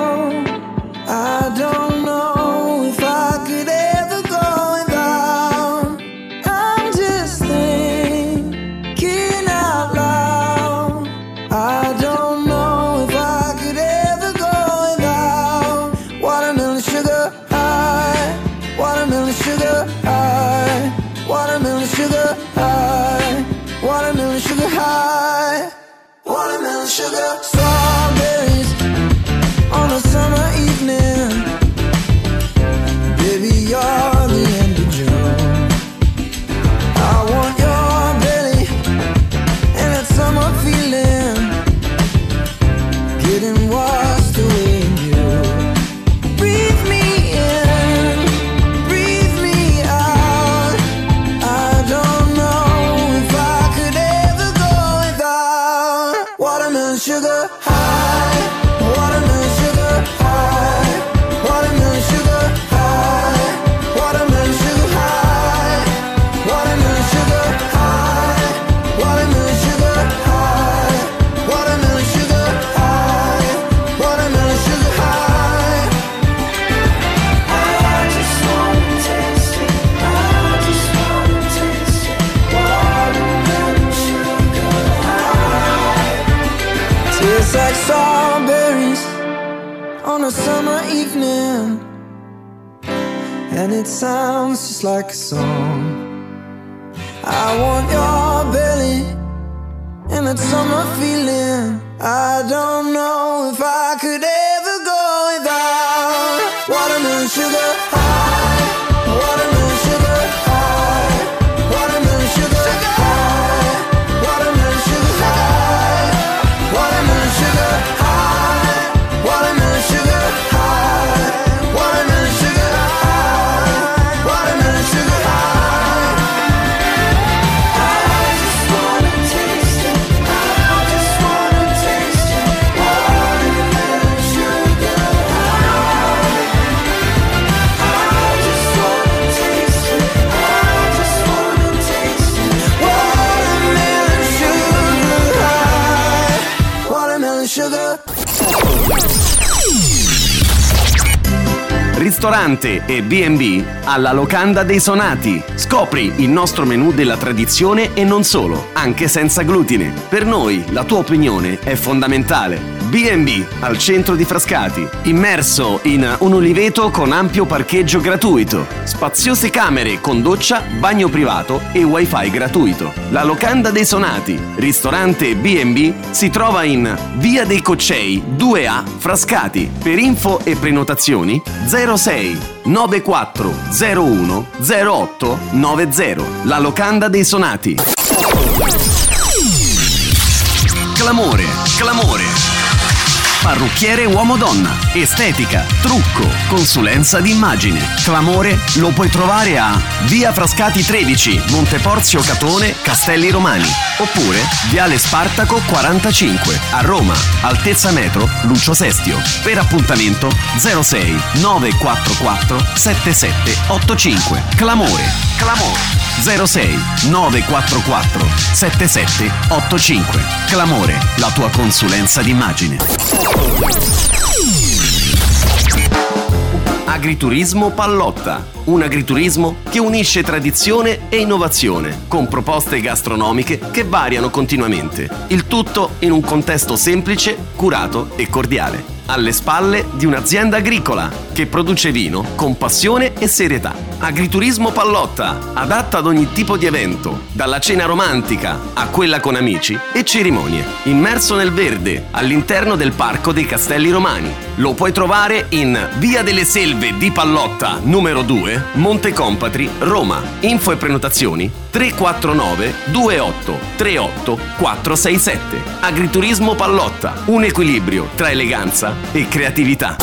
the like Ristorante e B&B alla Locanda dei Sonati. Scopri il nostro menù della tradizione e non solo, anche senza glutine. Per noi la tua opinione è fondamentale. B&B al centro di Frascati, immerso in un oliveto con ampio parcheggio gratuito, spaziose camere con doccia, bagno privato e wifi gratuito. La Locanda dei Sonati, ristorante B&B, si trova in Via dei Coccei 2A Frascati. Per info e prenotazioni 06 9401 08 90. La Locanda dei Sonati. Clamore, clamore. Parrucchiere uomo-donna. Estetica, trucco, consulenza d'immagine. Clamore lo puoi trovare a Via Frascati 13, Monteporzio Catone, Castelli Romani. Oppure Viale Spartaco 45, a Roma, altezza metro, Lucio Sestio. Per appuntamento 06 944 7785. Clamore. Clamore. 06 944 7785. Clamore, la tua consulenza d'immagine. Agriturismo Pallotta, un agriturismo che unisce tradizione e innovazione, con proposte gastronomiche che variano continuamente. Il tutto in un contesto semplice, curato e cordiale, alle spalle di un'azienda agricola che produce vino con passione e serietà. Agriturismo Pallotta, adatta ad ogni tipo di evento, dalla cena romantica a quella con amici e cerimonie. Immerso nel verde, all'interno del Parco dei Castelli Romani. Lo puoi trovare in Via delle Selve di Pallotta, numero 2, Monte Compatri, Roma. Info e prenotazioni 349 28 38 467. Agriturismo Pallotta, un equilibrio tra eleganza e creatività.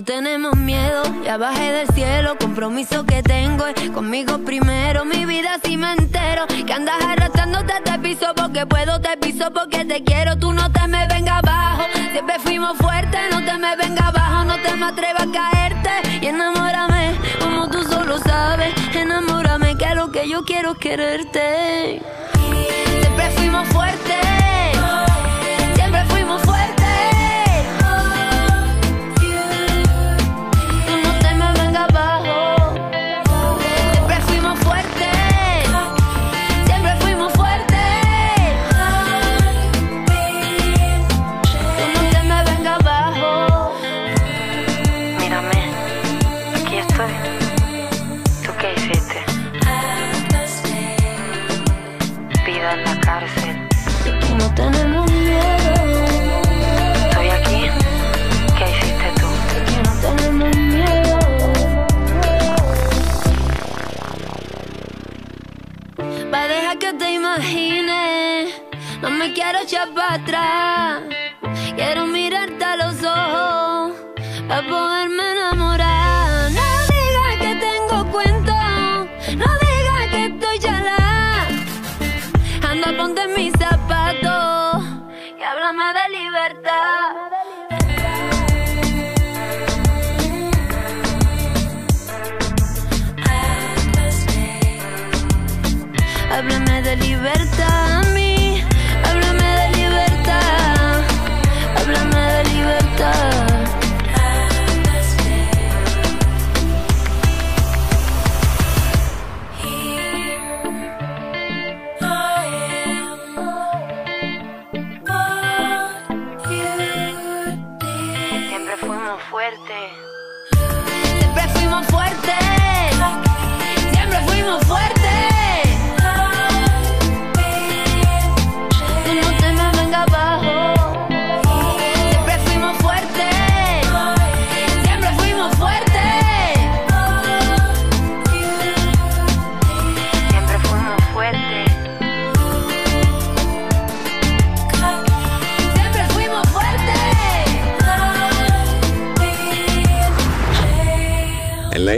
No tenemos miedo, ya bajé del cielo, compromiso que tengo es conmigo primero, mi vida si me entero, que andas arrastrándote te piso porque puedo, te piso porque te quiero, tú no te me vengas abajo, siempre fuimos fuertes, no te me vengas abajo, no te me atrevas a caerte y enamórame, como tú solo sabes, enamórame que lo que yo quiero es quererte. Siempre fuimos fuertes, te imagines. No me quiero echar para atrás. Quiero mirarte a los ojos para poderme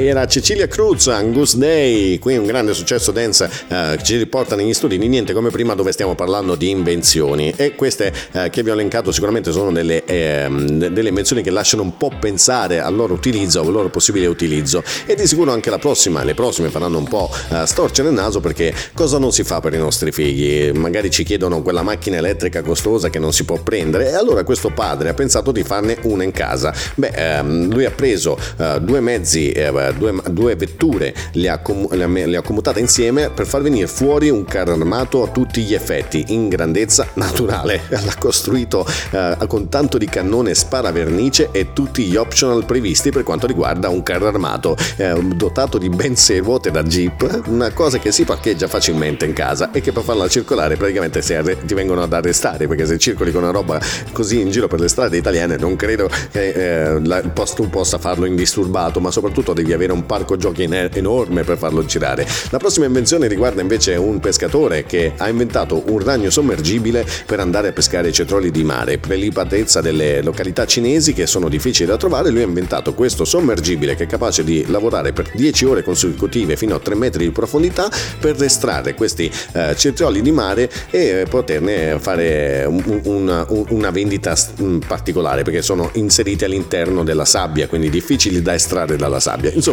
era Cecilia Cruz, Angus Day, qui un grande successo dance eh, ci riporta negli studi di Niente come prima dove stiamo parlando di invenzioni e queste eh, che vi ho elencato sicuramente sono delle, de- delle invenzioni che lasciano un po' pensare al loro utilizzo, al loro possibile utilizzo e di sicuro anche la prossima, le prossime faranno un po' eh, storcere il naso perché cosa non si fa per i nostri figli? Magari ci chiedono quella macchina elettrica costosa che non si può prendere e allora questo padre ha pensato di farne una in casa. Beh, ehm, lui ha preso eh, due mezzi eh, eh, due, due vetture, le ha, com- le, ha, commutate insieme per far venire fuori un carro armato a tutti gli effetti, in grandezza naturale. L'ha costruito eh, con tanto di cannone sparavernice e tutti gli optional previsti per quanto riguarda un carro armato eh, dotato di ben 6 ruote da jeep, una cosa che si parcheggia facilmente in casa e che per farla circolare praticamente arre- ti vengono ad arrestare perché se circoli con una roba così in giro per le strade italiane non credo che eh, la, tu possa farlo indisturbato ma soprattutto devi avere un parco giochi en- enorme per farlo girare. La prossima invenzione riguarda invece un pescatore che ha inventato un ragno sommergibile per andare a pescare cetroli di mare, prelibatezza delle località cinesi che sono difficili da trovare, lui ha inventato questo sommergibile che è capace di lavorare per 10 ore consecutive fino a 3 metri di profondità per estrarre questi eh, cetrioli di mare e poterne fare un, un, un, una vendita mm, particolare perché sono inseriti all'interno della sabbia, quindi difficili da estrarre dalla sabbia. Insomma,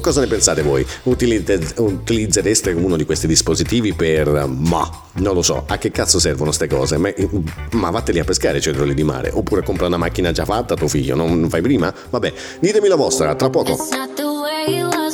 cosa ne pensate voi? Utilizz- utilizzereste uno di questi dispositivi per... ma non lo so, a che cazzo servono queste cose? Ma, ma vatteli a pescare cetrioli di mare oppure compra una macchina già fatta tuo figlio, non fai prima? Vabbè, ditemi la vostra, tra poco. It's not the way it was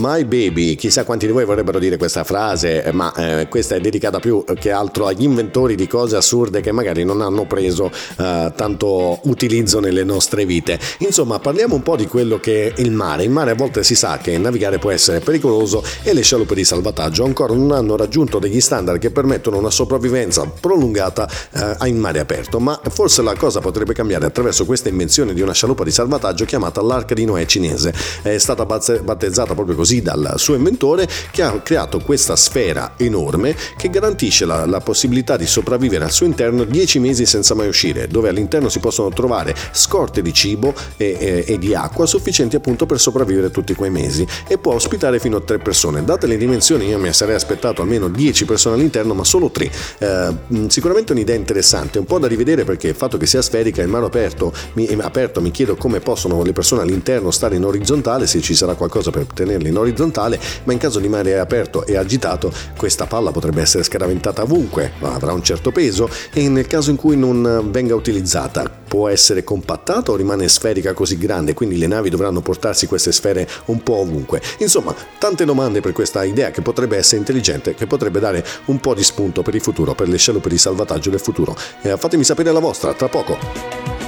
my baby. Chissà quanti di voi vorrebbero dire questa frase, ma eh, questa è dedicata più che altro agli inventori di cose assurde che magari non hanno preso eh, tanto utilizzo nelle nostre vite. Insomma, parliamo un po' di quello che è il mare. Il mare a volte si sa che navigare può essere pericoloso e le scialuppe di salvataggio ancora non hanno raggiunto degli standard che permettono una sopravvivenza prolungata eh, in mare aperto, ma forse la cosa potrebbe cambiare attraverso questa invenzione di una scialuppa di salvataggio chiamata l'Arca di Noè cinese. È stata battezzata proprio così dal suo inventore che ha creato questa sfera enorme che garantisce la, la possibilità di sopravvivere al suo interno 10 mesi senza mai uscire, dove all'interno si possono trovare scorte di cibo e, e- e di acqua sufficienti appunto per sopravvivere tutti quei mesi e può ospitare fino a 3 persone. Date le dimensioni io mi sarei aspettato almeno 10 persone all'interno ma solo 3. Eh, sicuramente un'idea interessante, un po' da rivedere perché il fatto che sia sferica e il mare aperto mi, aperto mi chiedo come possono le persone all'interno stare in orizzontale se ci sarà qualcosa cosa per tenerla in orizzontale, ma in caso di mare aperto e agitato questa palla potrebbe essere scaraventata ovunque, avrà un certo peso e nel caso in cui non venga utilizzata può essere compattata o rimane sferica così grande, quindi le navi dovranno portarsi queste sfere un po' ovunque. Insomma, tante domande per questa idea che potrebbe essere intelligente, che potrebbe dare un po' di spunto per il futuro, per le scialuppe di salvataggio del futuro. Eh, fatemi sapere la vostra, tra poco.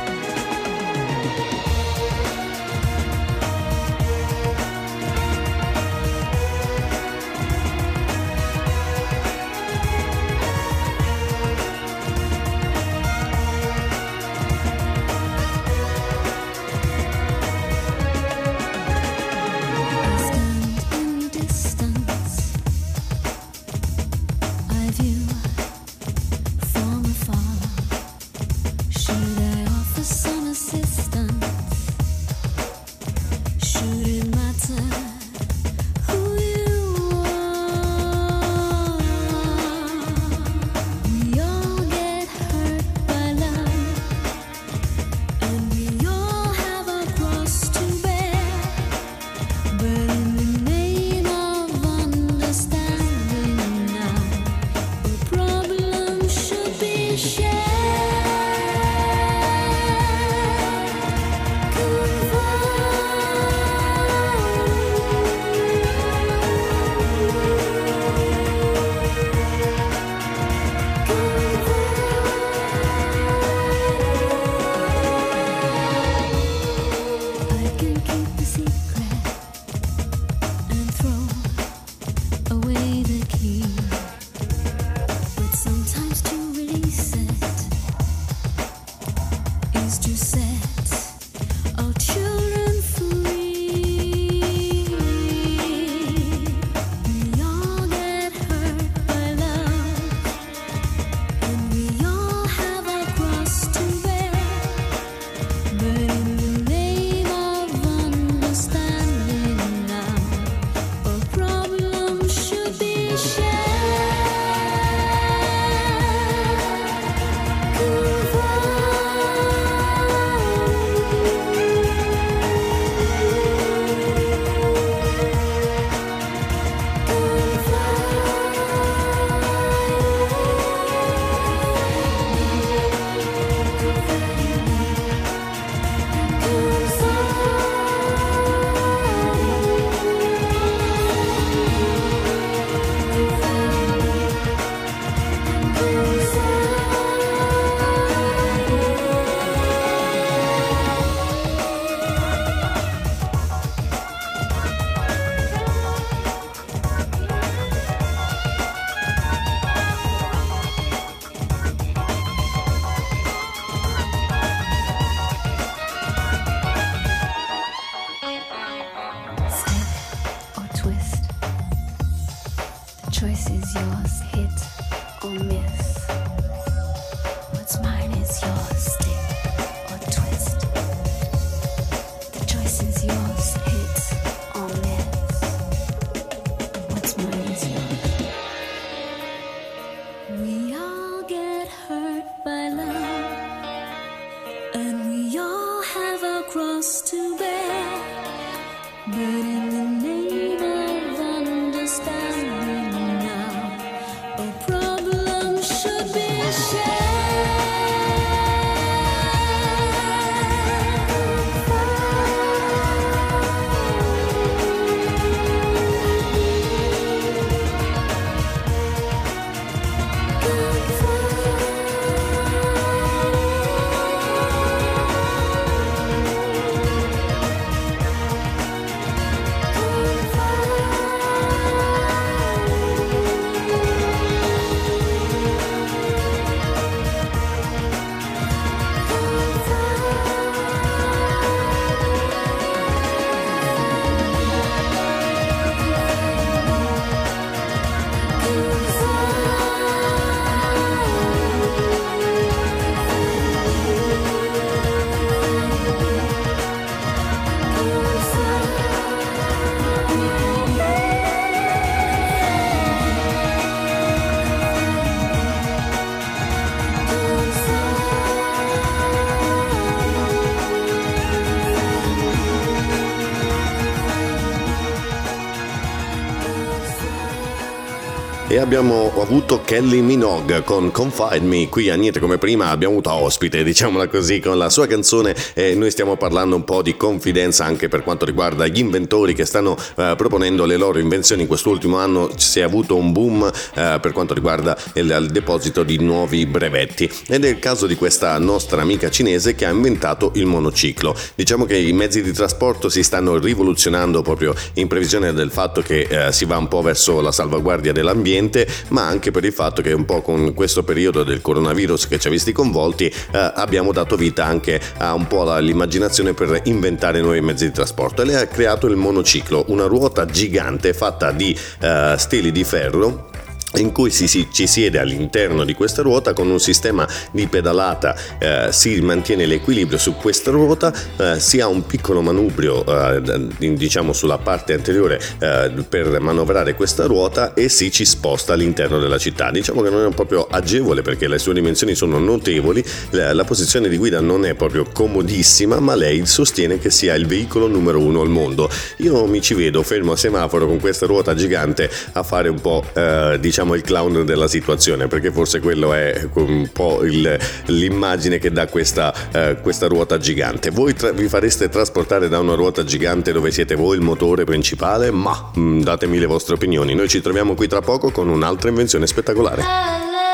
Abbiamo avuto Kelly Minogue con Confide Me. Qui a Niente come prima abbiamo avuto ospite diciamola così con la sua canzone e noi stiamo parlando un po' di confidenza anche per quanto riguarda gli inventori che stanno eh, proponendo le loro invenzioni. In quest'ultimo anno si è avuto un boom eh, per quanto riguarda il, il deposito di nuovi brevetti. Ed è il caso di questa nostra amica cinese che ha inventato il monociclo. Diciamo che i mezzi di trasporto si stanno rivoluzionando proprio in previsione del fatto che eh, si va un po' verso la salvaguardia dell'ambiente, ma anche per il fatto che un po' con questo periodo del coronavirus che ci ha visti coinvolti eh, abbiamo dato vita anche a un po' all'immaginazione per inventare nuovi mezzi di trasporto. E lei ha creato il monociclo, una ruota gigante fatta di eh, steli di ferro in cui si, si, ci siede all'interno di questa ruota con un sistema di pedalata eh, si mantiene l'equilibrio su questa ruota eh, si ha un piccolo manubrio eh, diciamo sulla parte anteriore eh, per manovrare questa ruota e si ci sposta all'interno della città. Diciamo che non è proprio agevole perché le sue dimensioni sono notevoli la, la posizione di guida non è proprio comodissima ma lei sostiene che sia il veicolo numero uno al mondo. Io mi ci vedo fermo a semaforo con questa ruota gigante a fare un po' eh, diciamo diciamo il clown della situazione perché forse quello è un po' il, l'immagine che dà questa, eh, questa ruota gigante. Voi tra- vi fareste trasportare da una ruota gigante dove siete voi il motore principale? Ma mh, datemi le vostre opinioni. Noi ci troviamo qui tra poco con un'altra invenzione spettacolare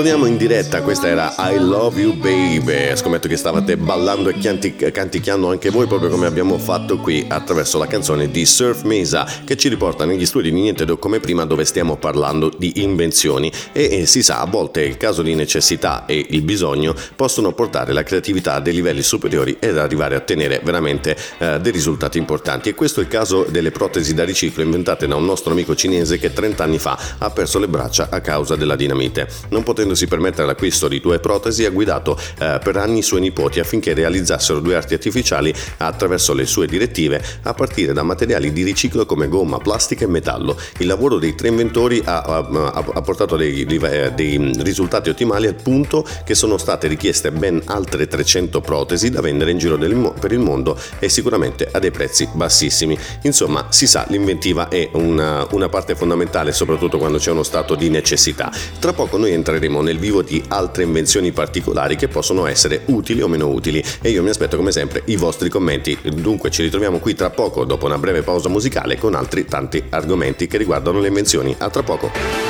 torniamo in diretta, questa era I Love You Baby. Scommetto che stavate ballando e canticchiando anche voi, proprio come abbiamo fatto qui attraverso la canzone di Surf Mesa, che ci riporta negli studi di Niente come prima, dove stiamo parlando di invenzioni. E, e si sa, a volte il caso di necessità e il bisogno possono portare la creatività a dei livelli superiori ed arrivare a ottenere veramente eh, dei risultati importanti. E questo è il caso delle protesi da riciclo inventate da un nostro amico cinese che 30 anni fa ha perso le braccia a causa della dinamite. Non potendosi permettere l'acquisto di due protesi, ha guidato eh, per anni i suoi nipoti affinché realizzassero due arti artificiali attraverso le sue direttive a partire da materiali di riciclo come gomma, plastica e metallo. Il lavoro dei tre inventori ha, ha- ha portato dei, dei- dei risultati ottimali al punto che sono state richieste ben altre 300 protesi da vendere in giro del per il mondo e sicuramente a dei prezzi bassissimi. Insomma, si sa, l'inventiva è una, una parte fondamentale soprattutto quando c'è uno stato di necessità. Tra poco noi entreremo nel vivo di altre invenzioni particolari che possono essere utili o meno utili e io mi aspetto come sempre i vostri commenti. Dunque ci ritroviamo qui tra poco dopo una breve pausa musicale con altri tanti argomenti che riguardano le invenzioni. A tra poco.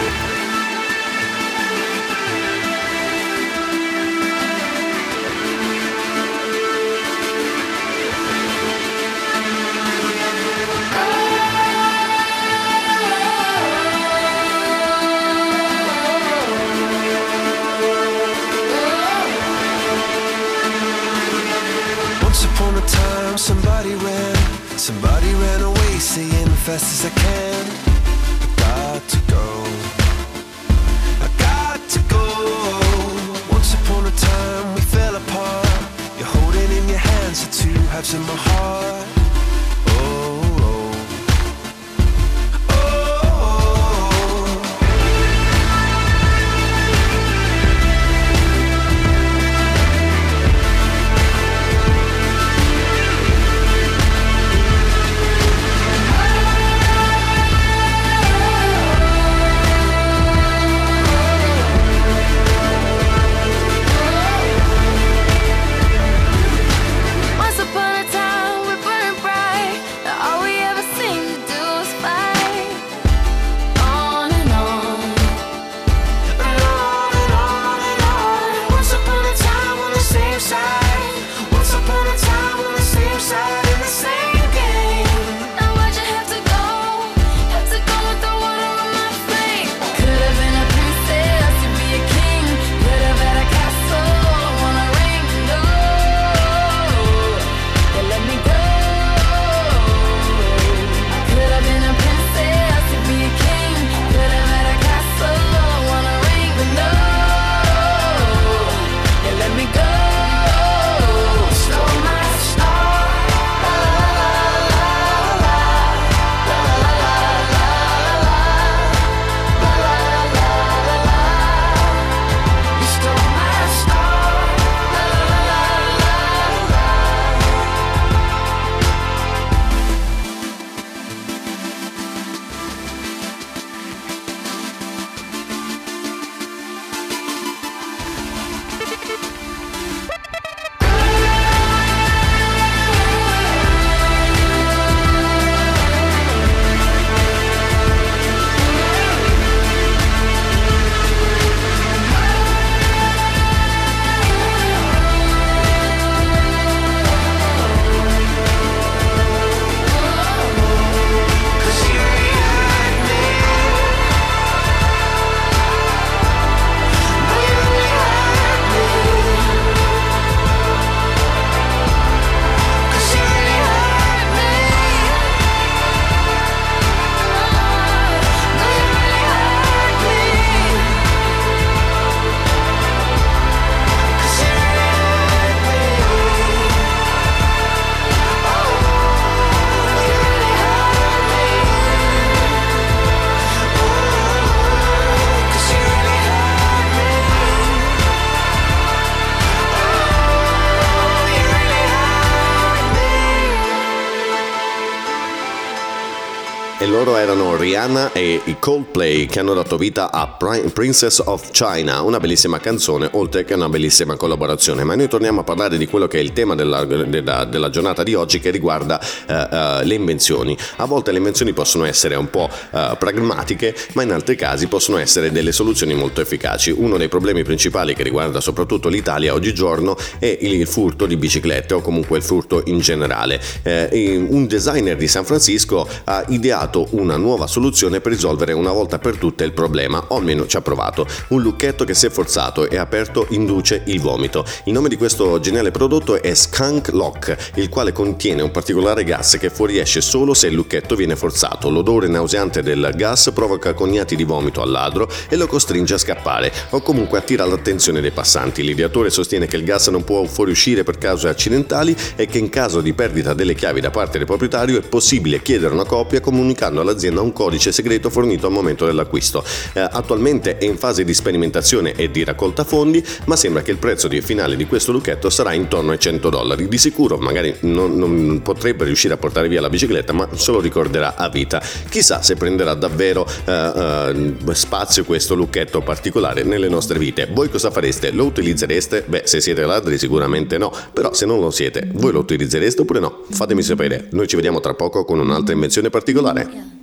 Rihanna e i Coldplay che hanno dato vita a Pri- Princess of China, una bellissima canzone oltre che una bellissima collaborazione. Ma noi torniamo a parlare di quello che è il tema della, della- della giornata di oggi che riguarda eh, eh, le invenzioni. A volte le invenzioni possono essere un po' eh, pragmatiche, ma in altri casi possono essere delle soluzioni molto efficaci. Uno dei problemi principali che riguarda soprattutto l'Italia oggigiorno è il furto di biciclette o comunque il furto in generale. Un designer di San Francisco ha ideato una nuova soluzione per risolvere una volta per tutte il problema, o almeno ci ha provato. Un lucchetto che se forzato e aperto induce il vomito. Il nome di questo geniale prodotto è Skunk Lock, il quale contiene un particolare gas che fuoriesce solo se il lucchetto viene forzato. L'odore nauseante del gas provoca cognati di vomito al ladro e lo costringe a scappare o comunque attira l'attenzione dei passanti. L'ideatore sostiene che il gas non può fuoriuscire per cause accidentali e che in caso di perdita delle chiavi da parte del proprietario è possibile chiedere una copia comunicando all'azienda un codice segreto fornito al momento dell'acquisto. Eh, attualmente è in fase di sperimentazione e di raccolta fondi, ma sembra che il prezzo di finale di questo lucchetto sarà intorno ai 100 dollari. Di sicuro magari non, non potrebbe riuscire a portare via la bicicletta, ma se lo ricorderà a vita. Chissà se prenderà davvero eh, eh, spazio questo lucchetto particolare nelle nostre vite. Voi cosa fareste? Lo utilizzereste? Beh, se siete ladri sicuramente no, però se non lo siete, voi lo utilizzereste oppure no? Fatemi sapere. Noi ci vediamo tra poco con un'altra invenzione particolare.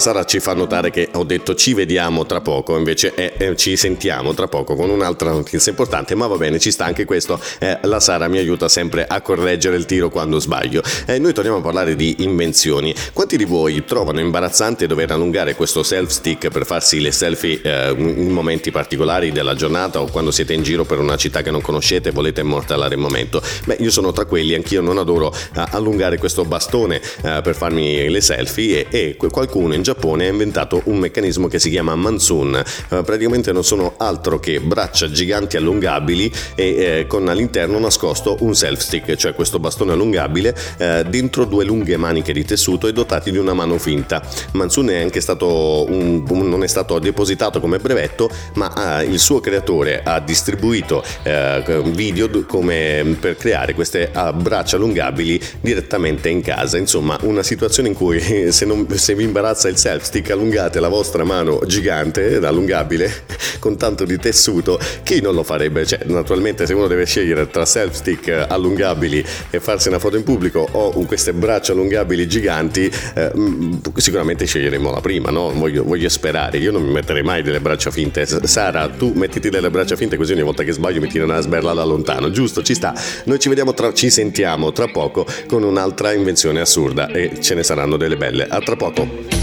Sara ci fa notare che ho detto ci vediamo tra poco, invece è, eh, ci sentiamo tra poco con un'altra notizia importante, ma va bene, ci sta anche questo. Eh, la Sara mi aiuta sempre a correggere il tiro quando sbaglio. Eh, noi torniamo a parlare di invenzioni. Quanti di voi trovano imbarazzante dover allungare questo self stick per farsi le selfie eh, in momenti particolari della giornata o quando siete in giro per una città che non conoscete e volete immortalare il momento? Beh, io sono tra quelli, anch'io non adoro eh, allungare questo bastone eh, per farmi le selfie e, e qualcuno in Giappone ha inventato un meccanismo che si chiama Mansun. Eh, praticamente non sono altro che braccia giganti allungabili e eh, con all'interno nascosto un self stick, cioè questo bastone allungabile eh, dentro due lunghe maniche di tessuto e dotati di una mano finta. Mansun è anche stato un, un- non è stato depositato come brevetto, ma eh, il suo creatore ha distribuito eh, video come per creare queste braccia allungabili direttamente in casa. Insomma, una situazione in cui se, non- se vi imbarazza il self stick, allungate la vostra mano gigante, allungabile, con tanto di tessuto. Chi non lo farebbe? Cioè, naturalmente se uno deve scegliere tra self stick allungabili e farsi una foto in pubblico o queste braccia allungabili giganti, eh, mh, sicuramente sceglieremo la prima, no? Voglio, voglio sperare. Io non mi metterei mai delle braccia finte. Sara, tu mettiti delle braccia finte così ogni volta che sbaglio mi tirano una sberla da lontano, giusto? Ci sta. Noi ci vediamo tra, ci sentiamo tra poco con un'altra invenzione assurda e ce ne saranno delle belle. A tra poco.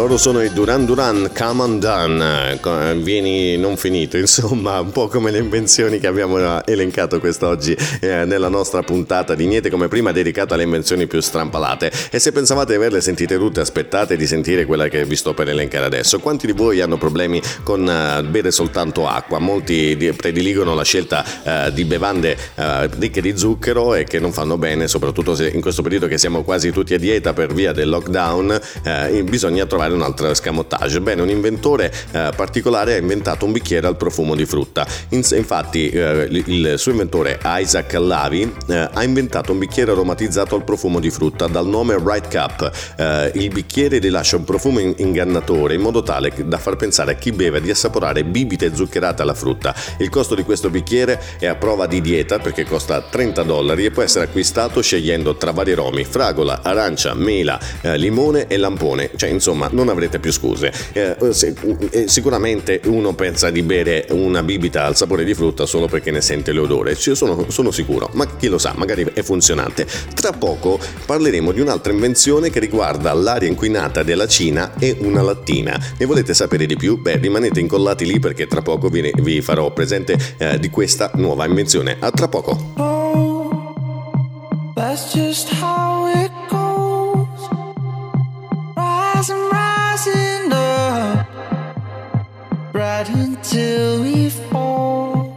Loro sono i Duran Duran Come Undone, eh, co- vieni non finito, insomma, un po' come le invenzioni che abbiamo eh, elencato quest'oggi eh, nella nostra puntata di Niente come prima dedicata alle invenzioni più strampalate. E se pensavate di averle sentite tutte, aspettate di sentire quella che vi sto per elencare adesso. Quanti di voi hanno problemi con eh, bere soltanto acqua? Molti di- prediligono la scelta eh, di bevande eh, ricche di zucchero e che non fanno bene, soprattutto in questo periodo che siamo quasi tutti a dieta per via del lockdown, eh, bisogna trovare trovare un altro escamotage. Bene, un inventore eh, particolare ha inventato un bicchiere al profumo di frutta. In- infatti, eh, il, suo inventore Isaac Lavi eh, ha inventato un bicchiere aromatizzato al profumo di frutta dal nome Right Cup. Eh, il bicchiere rilascia un profumo in- ingannatore in modo tale da far pensare a chi beve di assaporare bibite zuccherate alla frutta. Il costo di questo bicchiere è a prova di dieta perché costa 30 dollari e può essere acquistato scegliendo tra vari aromi, fragola, arancia, mela, eh, limone e lampone. Cioè, insomma, non avrete più scuse. Eh, se- eh, sicuramente uno pensa di bere una bibita al sapore di frutta solo perché ne sente l'odore. Ci sono, sono sicuro, ma chi lo sa, magari è funzionante. Tra poco parleremo di un'altra invenzione che riguarda l'aria inquinata della Cina e una lattina. Ne volete sapere di più? Beh, rimanete incollati lì perché tra poco vi, vi farò presente eh, di questa nuova invenzione. A tra poco. That's until we fall.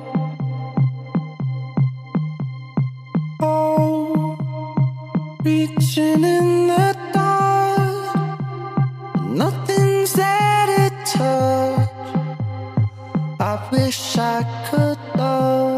Oh, reaching in the dark, nothing's there to touch. I wish I could love.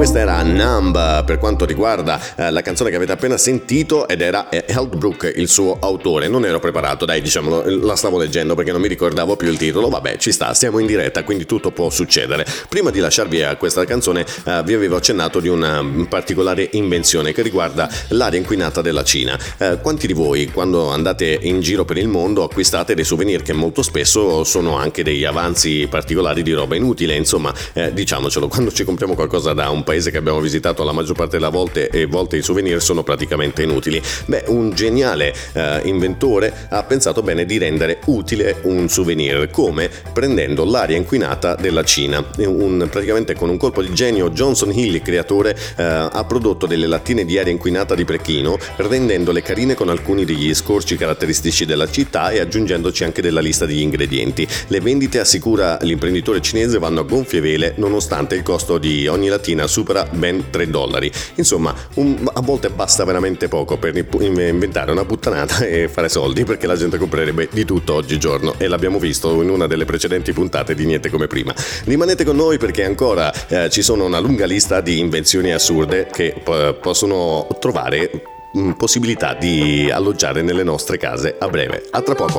Questa era Numb per quanto riguarda eh, la canzone che avete appena sentito ed era eh, Heldbrook il suo autore. Non ero preparato, dai, diciamolo, la stavo leggendo perché non mi ricordavo più il titolo. Vabbè, ci sta, siamo in diretta, quindi tutto può succedere. Prima di lasciarvi a questa canzone, eh, vi avevo accennato di una particolare invenzione che riguarda l'aria inquinata della Cina. Eh, quanti di voi, quando andate in giro per il mondo, acquistate dei souvenir che molto spesso sono anche degli avanzi particolari di roba inutile? Insomma, eh, diciamocelo, quando ci compriamo qualcosa da un paese che abbiamo visitato la maggior parte delle volte e volte i souvenir sono praticamente inutili. Beh, un geniale eh, inventore ha pensato bene di rendere utile un souvenir, come prendendo l'aria inquinata della Cina. Un- praticamente con un colpo di genio Johnson Hill, il creatore, eh, ha prodotto delle lattine di aria inquinata di Pechino, rendendole carine con alcuni degli scorci caratteristici della città e aggiungendoci anche della lista degli ingredienti. Le vendite, assicura l'imprenditore cinese, vanno a gonfie vele nonostante il costo di ogni lattina supera ben 3 dollari. Insomma, un- a volte basta veramente poco per inventare una puttanata e fare soldi perché la gente comprerebbe di tutto oggigiorno e l'abbiamo visto in una delle precedenti puntate di Niente come prima. Rimanete con noi perché ancora eh, ci sono una lunga lista di invenzioni assurde che po- possono trovare mm, possibilità di alloggiare nelle nostre case a breve. A tra poco.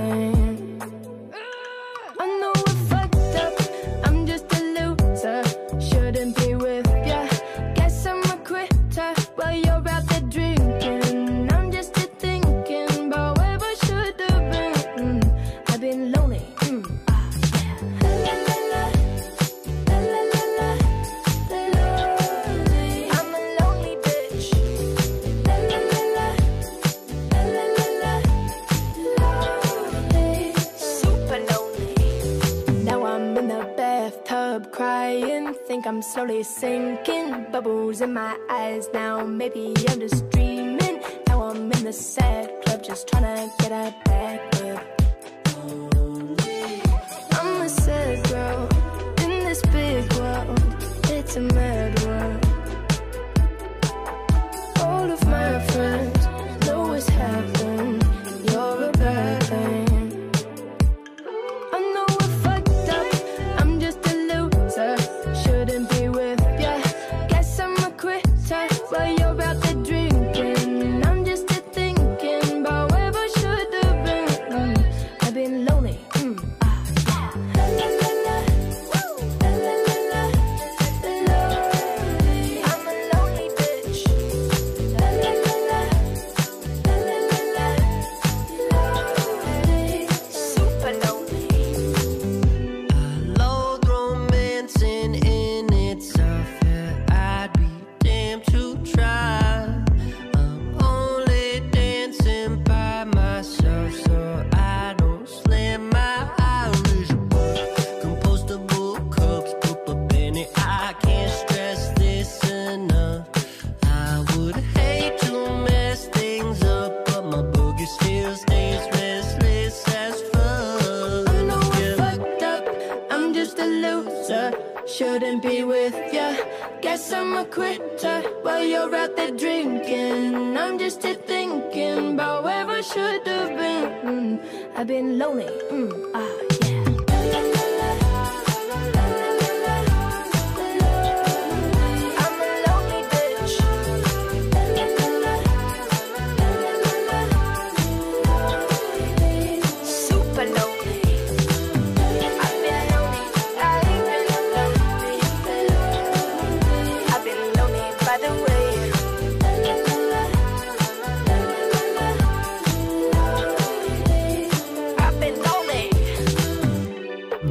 Think I'm slowly sinking. Bubbles in my eyes now. Maybe I'm just dreaming. Now I'm in the sad club just trying to get a back up. I'm a sad girl in this big world. It's a mad Shouldn't be with ya. Guess I'm a quitter while you're out there drinking. I'm just a thinking about where I should have been. Mm, I've been lonely. Mm, ah,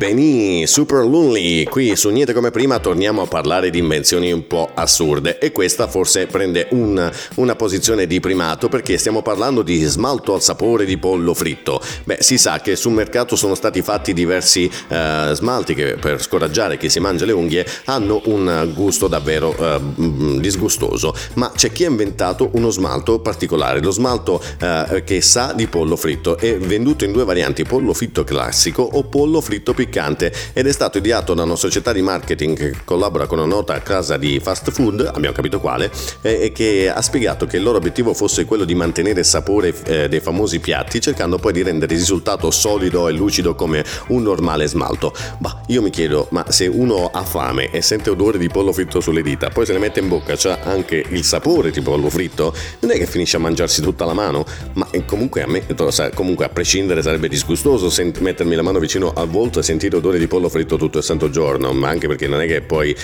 Benì, Super Lonely, qui su Niente come prima torniamo a parlare di invenzioni un po' assurde e questa forse prende un- una posizione di primato perché stiamo parlando di smalto al sapore di pollo fritto. Beh, si sa che sul mercato sono stati fatti diversi eh, smalti che per scoraggiare chi si mangia le unghie hanno un gusto davvero eh, mm, disgustoso, ma c'è chi ha inventato uno smalto particolare, lo smalto eh, che sa di pollo fritto, è venduto in due varianti, pollo fritto classico o pollo fritto piccato piccante ed è stato ideato da una società di marketing che collabora con una nota casa di fast food, abbiamo capito quale, eh, e che ha spiegato che il loro obiettivo fosse quello di mantenere il sapore eh, dei famosi piatti, cercando poi di rendere il risultato solido e lucido come un normale smalto. Bah, io mi chiedo, ma se uno ha fame e sente odore di pollo fritto sulle dita, poi se ne mette in bocca, c'ha anche il sapore di pollo fritto, non è che finisce a mangiarsi tutta la mano, ma eh, comunque a me, sa- comunque a prescindere sarebbe disgustoso sent- mettermi la mano vicino al volto e sentire odore di pollo fritto tutto il santo giorno, ma anche perché non è che poi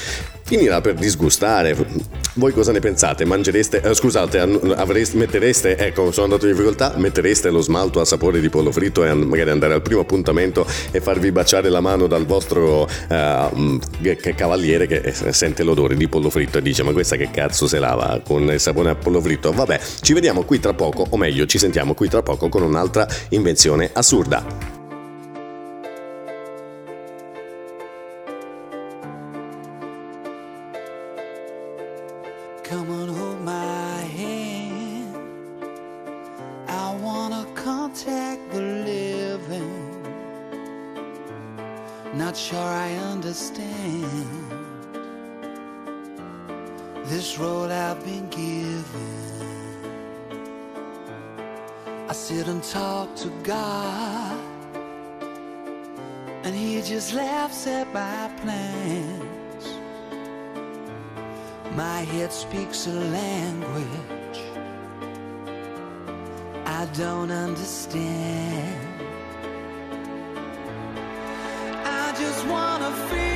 finirà per disgustare. Voi cosa ne pensate? Mangereste, eh, scusate, avreste, mettereste, ecco, sono andato in difficoltà, mettereste lo smalto a sapore di pollo fritto e magari andare al primo appuntamento e farvi baciare la mano dal vostro eh, cavaliere che eh, sente l'odore di pollo fritto e dice ma questa che cazzo se lava con il sapone a pollo fritto? Vabbè, ci vediamo qui tra poco, o meglio, ci sentiamo qui tra poco con un'altra invenzione assurda. Talk to God, and He just laughs at my plans. My head speaks a language I don't understand. I just wanna feel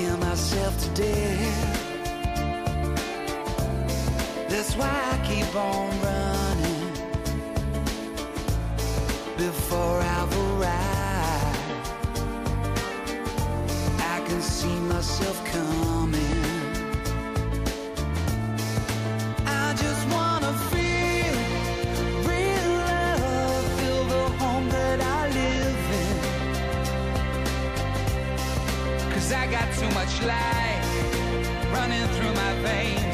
Scare myself to death. That's why I keep on running before I've arrived. I can see myself coming. Much life running through my veins,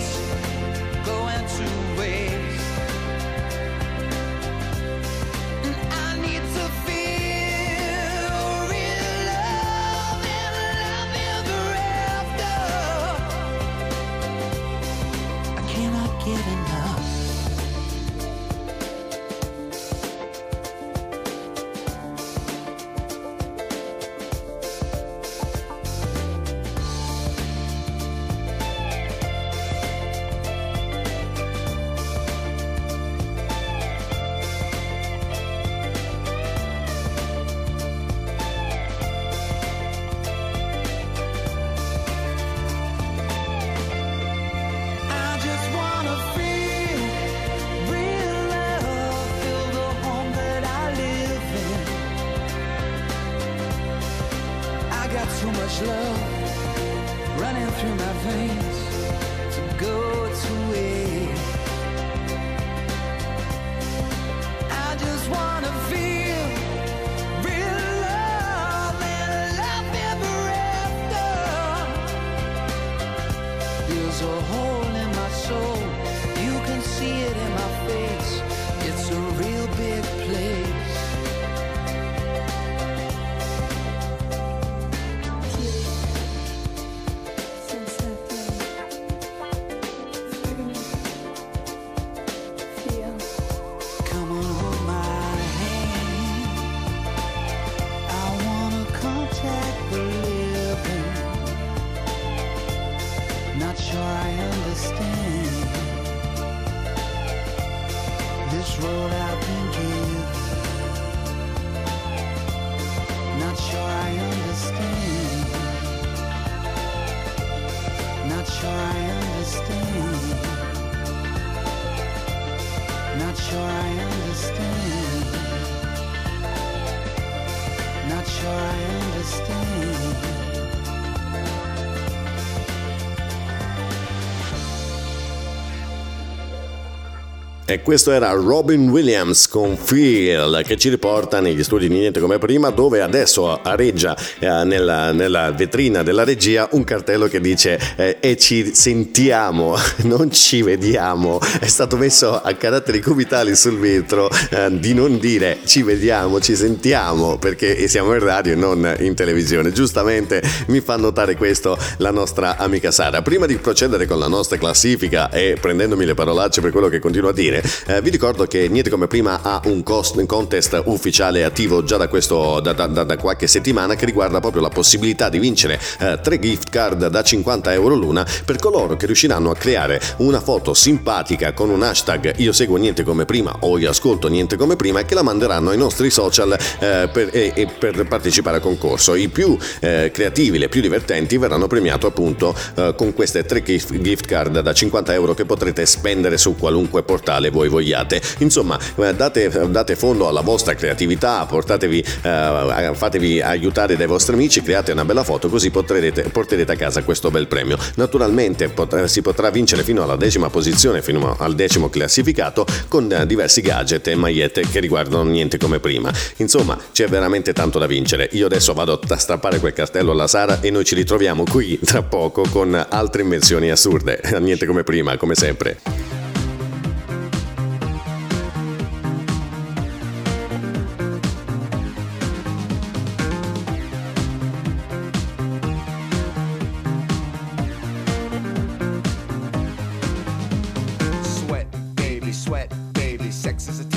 E questo era Robin Williams con Feel che ci riporta negli studi di Niente come prima dove adesso areggia eh, nella, nella vetrina della regia un cartello che dice eh, e ci sentiamo, non ci vediamo. È stato messo a caratteri cubitali sul vetro eh, di non dire ci vediamo, ci sentiamo perché siamo in radio e non in televisione. Giustamente mi fa notare questo la nostra amica Sara. Prima di procedere con la nostra classifica e prendendomi le parolacce per quello che continuo a dire, eh, vi ricordo che Niente come prima ha un, cost- contest ufficiale attivo già da, questo, da, da- da- qualche settimana che riguarda proprio la possibilità di vincere eh, tre gift card da 50 euro l'una per coloro che riusciranno a creare una foto simpatica con un hashtag io seguo niente come prima o io ascolto niente come prima e che la manderanno ai nostri social eh, per, e- e per partecipare al concorso. I più eh, creativi, le più divertenti verranno premiati appunto eh, con queste tre gift card da 50 euro che potrete spendere su qualunque portale voi vogliate. Insomma, eh, date, date fondo alla vostra creatività, portatevi, eh, fatevi aiutare dai vostri amici, create una bella foto così potrete, porterete a casa questo bel premio. Naturalmente pot- si potrà vincere fino alla decima posizione, fino al decimo classificato con eh, diversi gadget e magliette che riguardano niente come prima. Insomma, c'è veramente tanto da vincere. Io adesso vado a strappare quel cartello alla Sara e noi ci ritroviamo qui tra poco con altre invenzioni assurde. Niente come prima, come sempre. Sex is a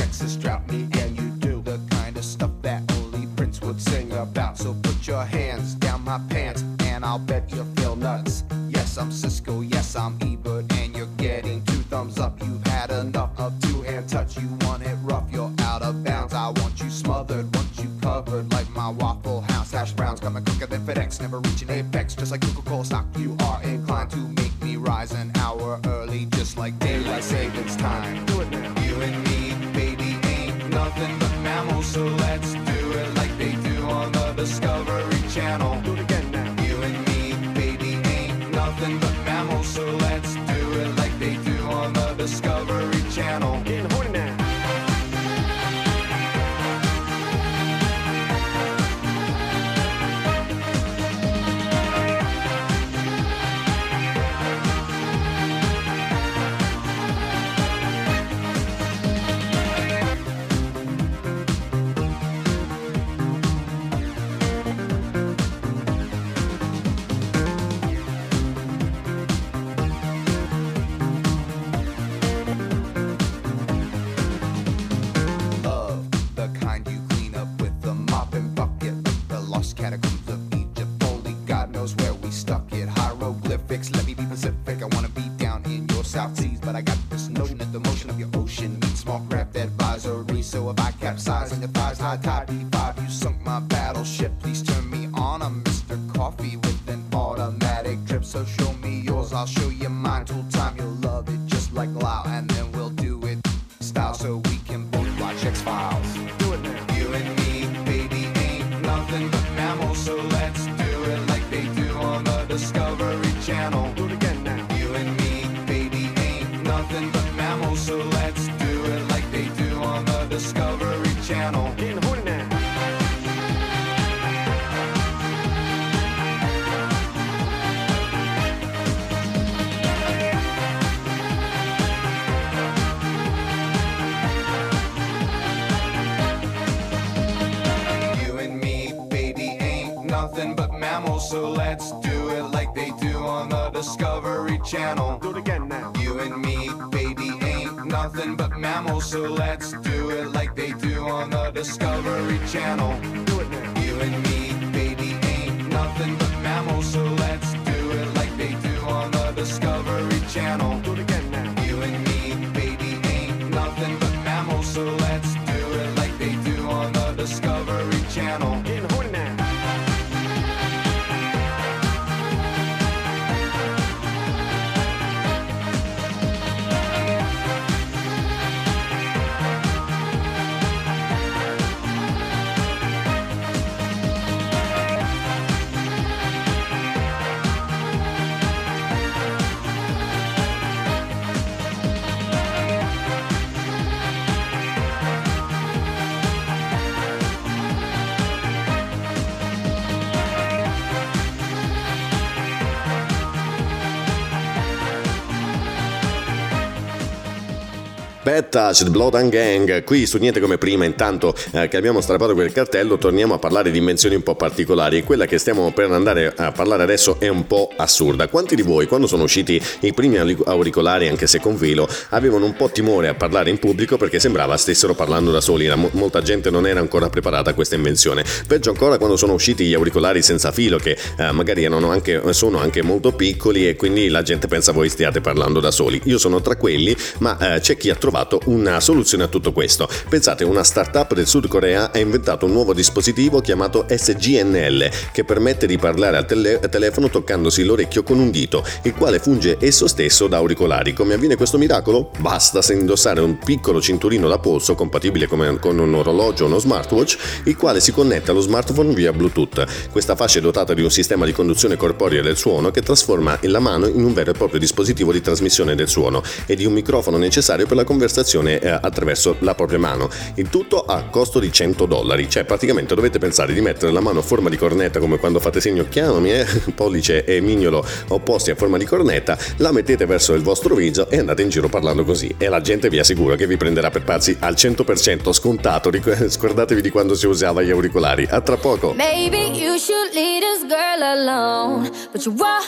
Touched Blood and Gang, qui su Niente come prima, intanto eh, che abbiamo strappato quel cartello torniamo a parlare di invenzioni un po' particolari e quella che stiamo per andare a parlare adesso è un po' assurda. Quanti di voi quando sono usciti i primi auri- auricolari anche se con filo avevano un po' timore a parlare in pubblico perché sembrava stessero parlando da soli, mo- molta gente non era ancora preparata a questa invenzione. Peggio ancora quando sono usciti gli auricolari senza filo che eh, magari anche, sono anche molto piccoli e quindi la gente pensa voi stiate parlando da soli. Io sono tra quelli, ma eh, c'è chi ha trovato una soluzione a tutto questo. Pensate, una startup del Sud Corea ha inventato un nuovo dispositivo chiamato SGNL che permette di parlare al tele- telefono toccandosi l'orecchio con un dito, il quale funge esso stesso da auricolari. Come avviene questo miracolo? Basta se indossare un piccolo cinturino da polso compatibile con un orologio o uno smartwatch, il quale si connette allo smartphone via Bluetooth. Questa fascia è dotata di un sistema di conduzione corporea del suono che trasforma la mano in un vero e proprio dispositivo di trasmissione del suono e di un microfono necessario per la conversazione eh, attraverso la propria mano. Il tutto a costo di 100 dollari, cioè praticamente dovete pensare di mettere la mano a forma di cornetta come quando fate segno chiamami, eh, pollice e mignolo opposti a forma di cornetta, la mettete verso il vostro viso e andate in giro parlando così e la gente vi assicuro che vi prenderà per pazzi al 100% scontato, Ric- scordatevi di quando si usava gli auricolari. A tra poco! Maybe you should leave this girl alone. But you won't,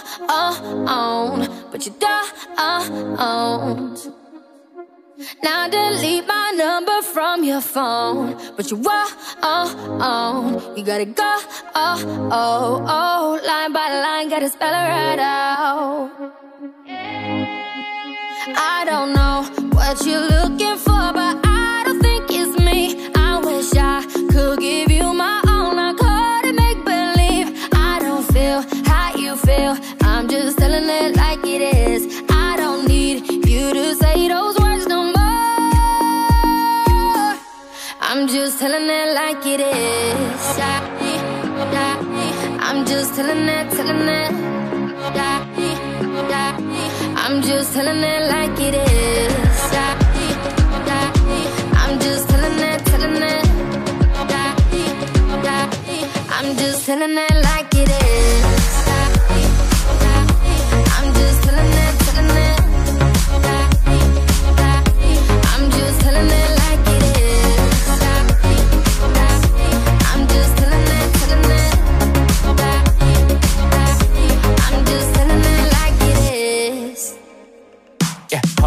but you don't. Now delete my number from your phone. But you won't, you gotta go. Oh, oh, oh. Line by line, gotta spell it right out. I don't know what you're looking for, but I don't think it's me. I wish I could give like it is. I'm just telling it, telling it. I'm just telling it like it is. I'm just telling it, telling it. I'm just telling it like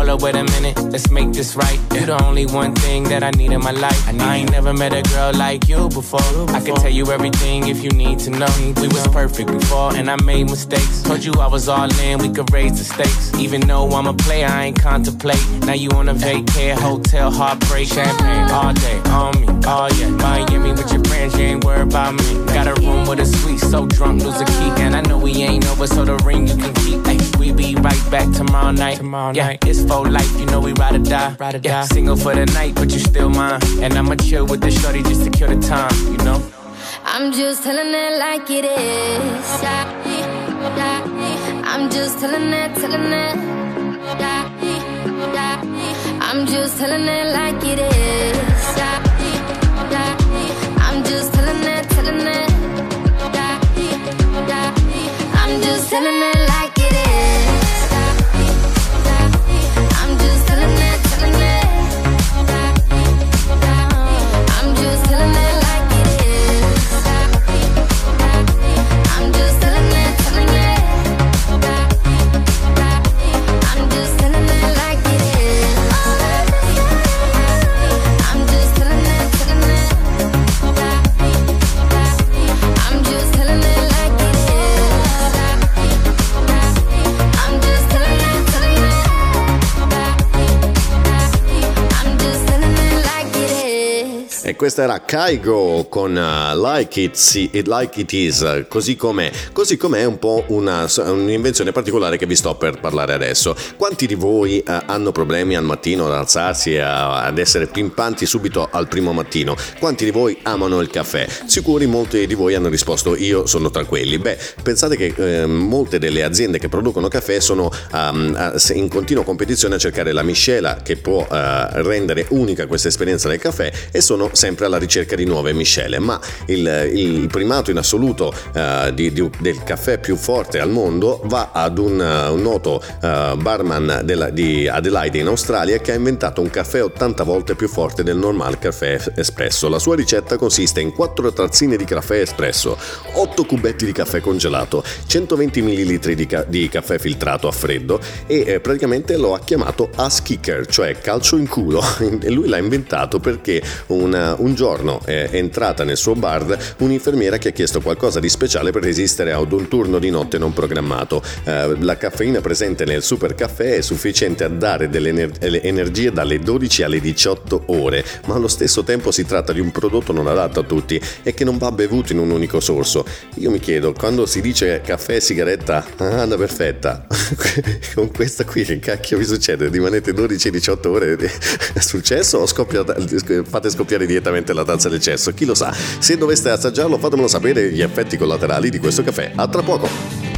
Yeah, wait a minute, let's make this right. You're the only one thing that I need in my life. I, ain't never met a girl like you before. I can tell you everything if you need to know. We was perfect before, and I made mistakes. Told you I was all in, we could raise the stakes. Even though I'm a player, I ain't contemplate. Now you on a vacay, hotel, heartbreak, champagne all day, on me, oh yeah. Miami with your friends, you ain't worried about me. Got a room with a suite, so drunk, lose a key. And I know we ain't over, so the ring you can keep. Ay, we be right back tomorrow night. Tomorrow yeah, night. it's for life, you know we ride or die. Ride or yeah, die. Single for the night, but you still mine. And I'ma chill with the shorty just to kill the time, you know? I'm just telling it like it is. I'm just telling it, telling it. I'm just telling it like it is. I'm just telling it, telling it. I'm just telling it like questa era Kaigo con uh, like, it, It Like It Is, così com'è. Così com'è un po' una, un'invenzione particolare che vi sto per parlare adesso. Quanti di voi uh, hanno problemi al mattino ad alzarsi e ad essere pimpanti subito al primo mattino? Quanti di voi amano il caffè? Sicuri molti di voi hanno risposto io sono tra quelli. Beh, pensate che eh, molte delle aziende che producono caffè sono um, in continua competizione a cercare la miscela che può eh, rendere unica questa esperienza del caffè e sono sempre sempre alla ricerca di nuove miscele, ma il, il primato in assoluto eh, di- di- del caffè più forte al mondo va ad un, un noto eh, barman della- di Adelaide in Australia che ha inventato un caffè 80 volte più forte del normal caffè espresso. La sua ricetta consiste in 4 tazzine di caffè espresso, 8 cubetti di caffè congelato, 120 ml di, ca- di caffè filtrato a freddo e eh, praticamente lo ha chiamato ass kicker, cioè calcio in culo. e lui l'ha inventato perché una- un giorno è entrata nel suo bar un'infermiera che ha chiesto qualcosa di speciale per resistere ad un turno di notte non programmato. Eh, la caffeina presente nel super caffè è sufficiente a dare delle ener- le energie dalle 12 alle 18 ore, ma allo stesso tempo si tratta di un prodotto non adatto a tutti e che non va bevuto in un unico sorso. Io mi chiedo, quando si dice caffè e sigaretta, ah, anda perfetta, con questa qui che cacchio vi succede? Rimanete 12-18 ore? È successo o scoppia- fate scoppiare direttamente la tazza del cesso? Chi lo sa? Se doveste assaggiarlo fatemelo sapere gli effetti collaterali di questo caffè. A tra poco!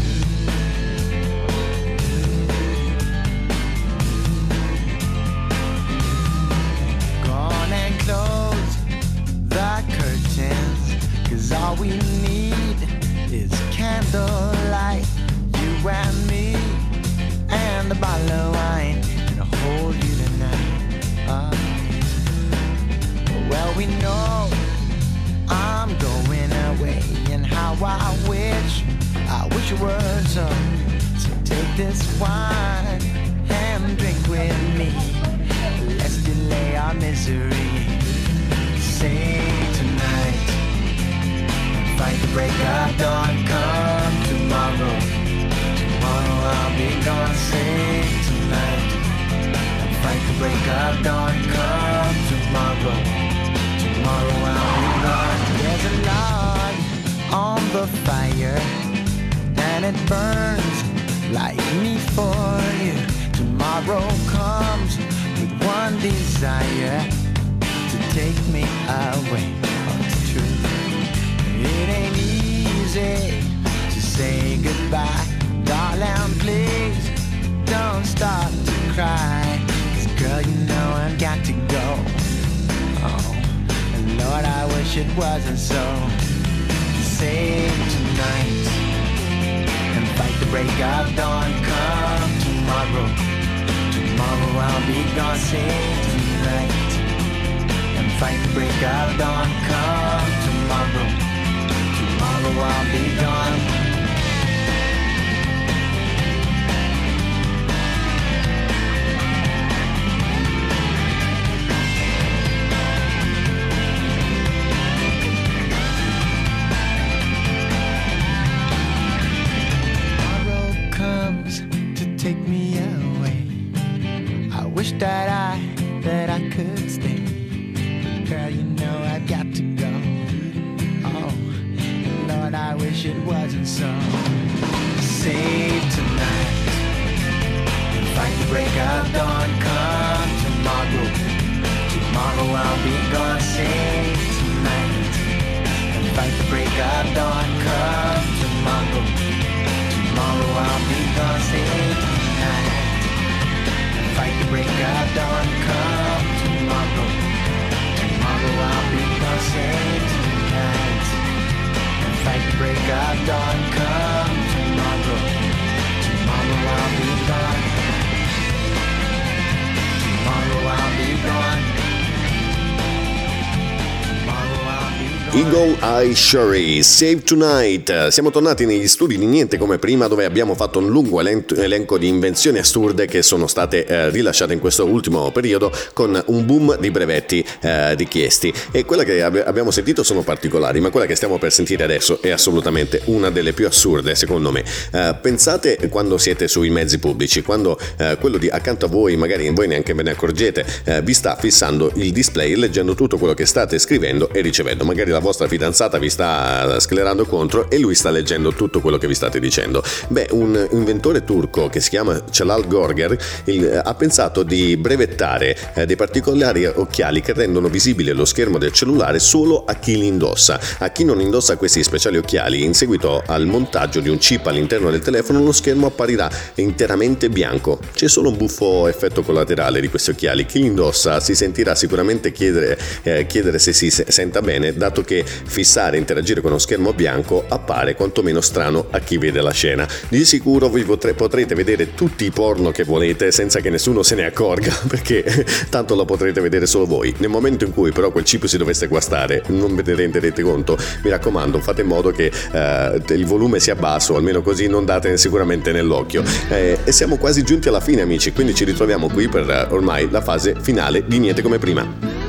Eagle Eye Sherry, Save Tonight. Siamo tornati negli studi di Niente come prima dove abbiamo fatto un lungo elen- elenco di invenzioni assurde che sono state eh, rilasciate in questo ultimo periodo con un boom di brevetti eh, richiesti. E quella che abbi- abbiamo sentito sono particolari, ma quella che stiamo per sentire adesso è assolutamente una delle più assurde secondo me. Eh, pensate quando siete sui mezzi pubblici, quando eh, quello di accanto a voi, magari voi neanche ve ne accorgete, eh, vi sta fissando il display leggendo tutto quello che state scrivendo e ricevendo. Magari lavorate vostra fidanzata vi sta sclerando contro e lui sta leggendo tutto quello che vi state dicendo. Beh, un inventore turco che si chiama Celal Gorger il, eh, ha pensato di brevettare eh, dei particolari occhiali che rendono visibile lo schermo del cellulare solo a chi li indossa. A chi non indossa questi speciali occhiali, in seguito al montaggio di un chip all'interno del telefono, lo schermo apparirà interamente bianco. C'è solo un buffo effetto collaterale di questi occhiali. Chi li indossa si sentirà sicuramente chiedere, eh, chiedere se si senta bene, dato che perché fissare e interagire con uno schermo bianco appare quantomeno strano a chi vede la scena. Di sicuro voi potre, potrete vedere tutti i porno che volete senza che nessuno se ne accorga, perché tanto lo potrete vedere solo voi. Nel momento in cui però quel chip si dovesse guastare, non ve ne renderete conto. Mi raccomando, fate in modo che eh, il volume sia basso, almeno così non date sicuramente nell'occhio. Eh, e siamo quasi giunti alla fine, amici, quindi ci ritroviamo qui per eh, ormai la fase finale di Niente come prima.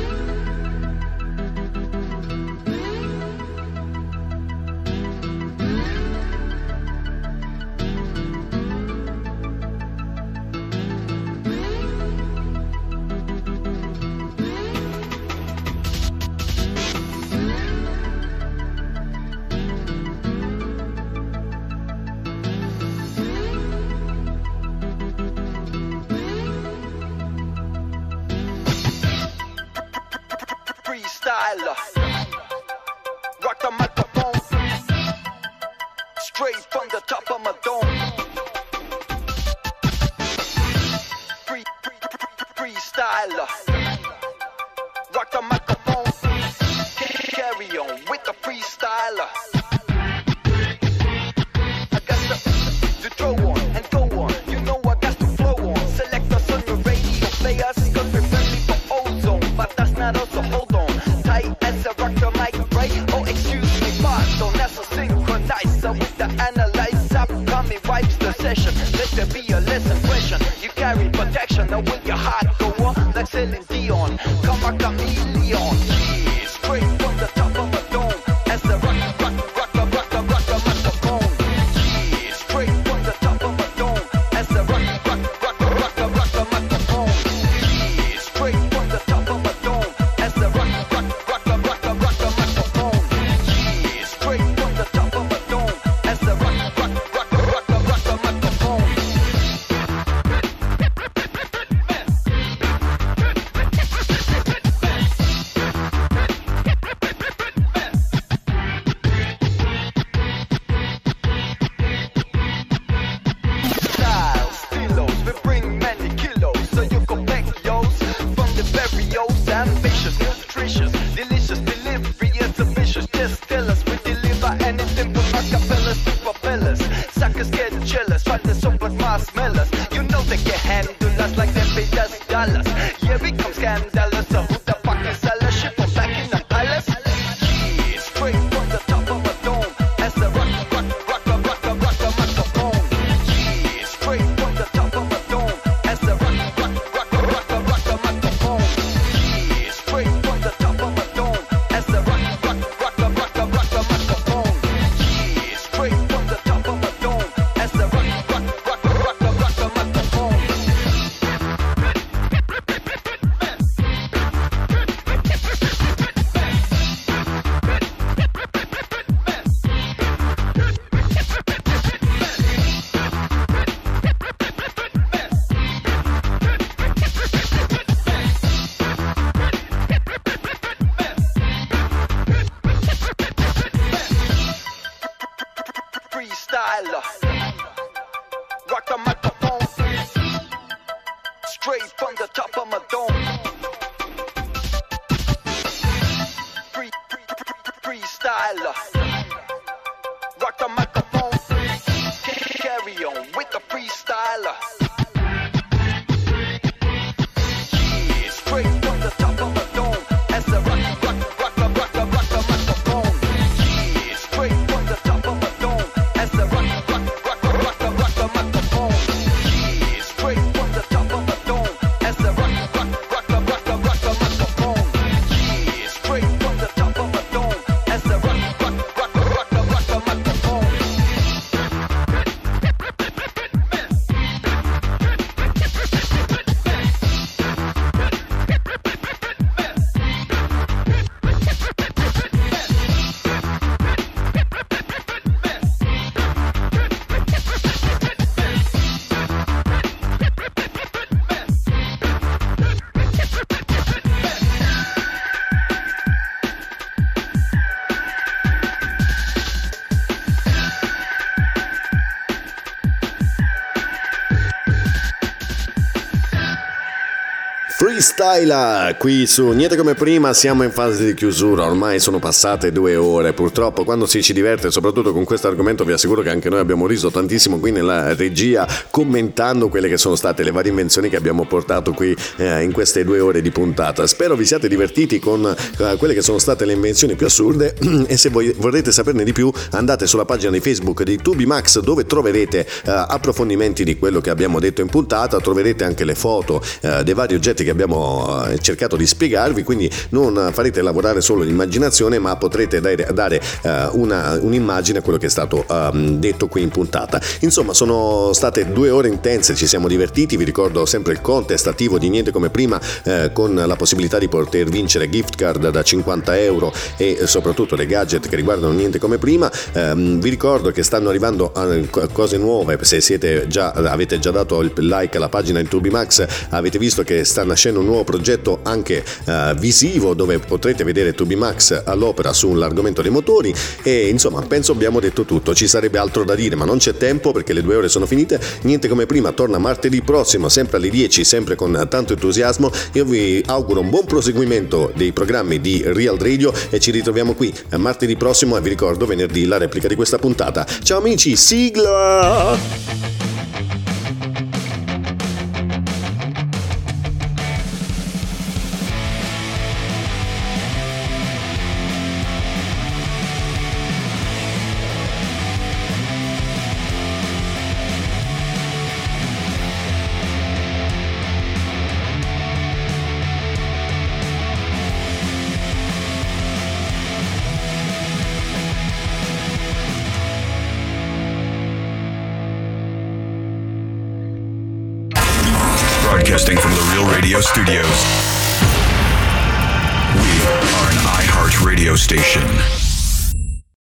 Freestyle qui su Niente come prima, siamo in fase di chiusura, ormai sono passate due ore, purtroppo quando si ci diverte, soprattutto con questo argomento, vi assicuro che anche noi abbiamo riso tantissimo qui nella regia commentando quelle che sono state le varie invenzioni che abbiamo portato qui eh, in queste due ore di puntata. Spero vi siate divertiti con eh, quelle che sono state le invenzioni più assurde e se voi vorrete saperne di più andate sulla pagina di Facebook di Tubimax dove troverete eh, approfondimenti di quello che abbiamo detto in puntata, troverete anche le foto eh, dei vari oggetti che abbiamo eh, cercato di spiegarvi, quindi non farete lavorare solo l'immaginazione, ma potrete dare, dare, eh, una- un'immagine a quello che è stato ehm, detto qui in puntata. Insomma, sono state due ore intense, ci siamo divertiti, vi ricordo sempre il contest attivo di niente come prima eh, con la possibilità di poter vincere gift card da 50 euro e soprattutto dei gadget che riguardano niente come prima. Ehm, vi ricordo che stanno arrivando eh, co- cose nuove, se siete già, avete già dato il like alla pagina di Tubimax, avete visto che sta nascendo un nuovo progetto anche eh, visivo dove potrete vedere Tubimax all'opera sull'argomento dei motori e insomma penso abbiamo detto tutto, ci sarebbe altro da dire ma non c'è tempo perché le due ore sono finite, niente come prima, torna martedì prossimo sempre alle 10, sempre con tanto entusiasmo, io vi auguro un buon proseguimento dei programmi di Real Radio e ci ritroviamo qui eh, martedì prossimo e vi ricordo venerdì la replica di questa puntata. Ciao amici, sigla!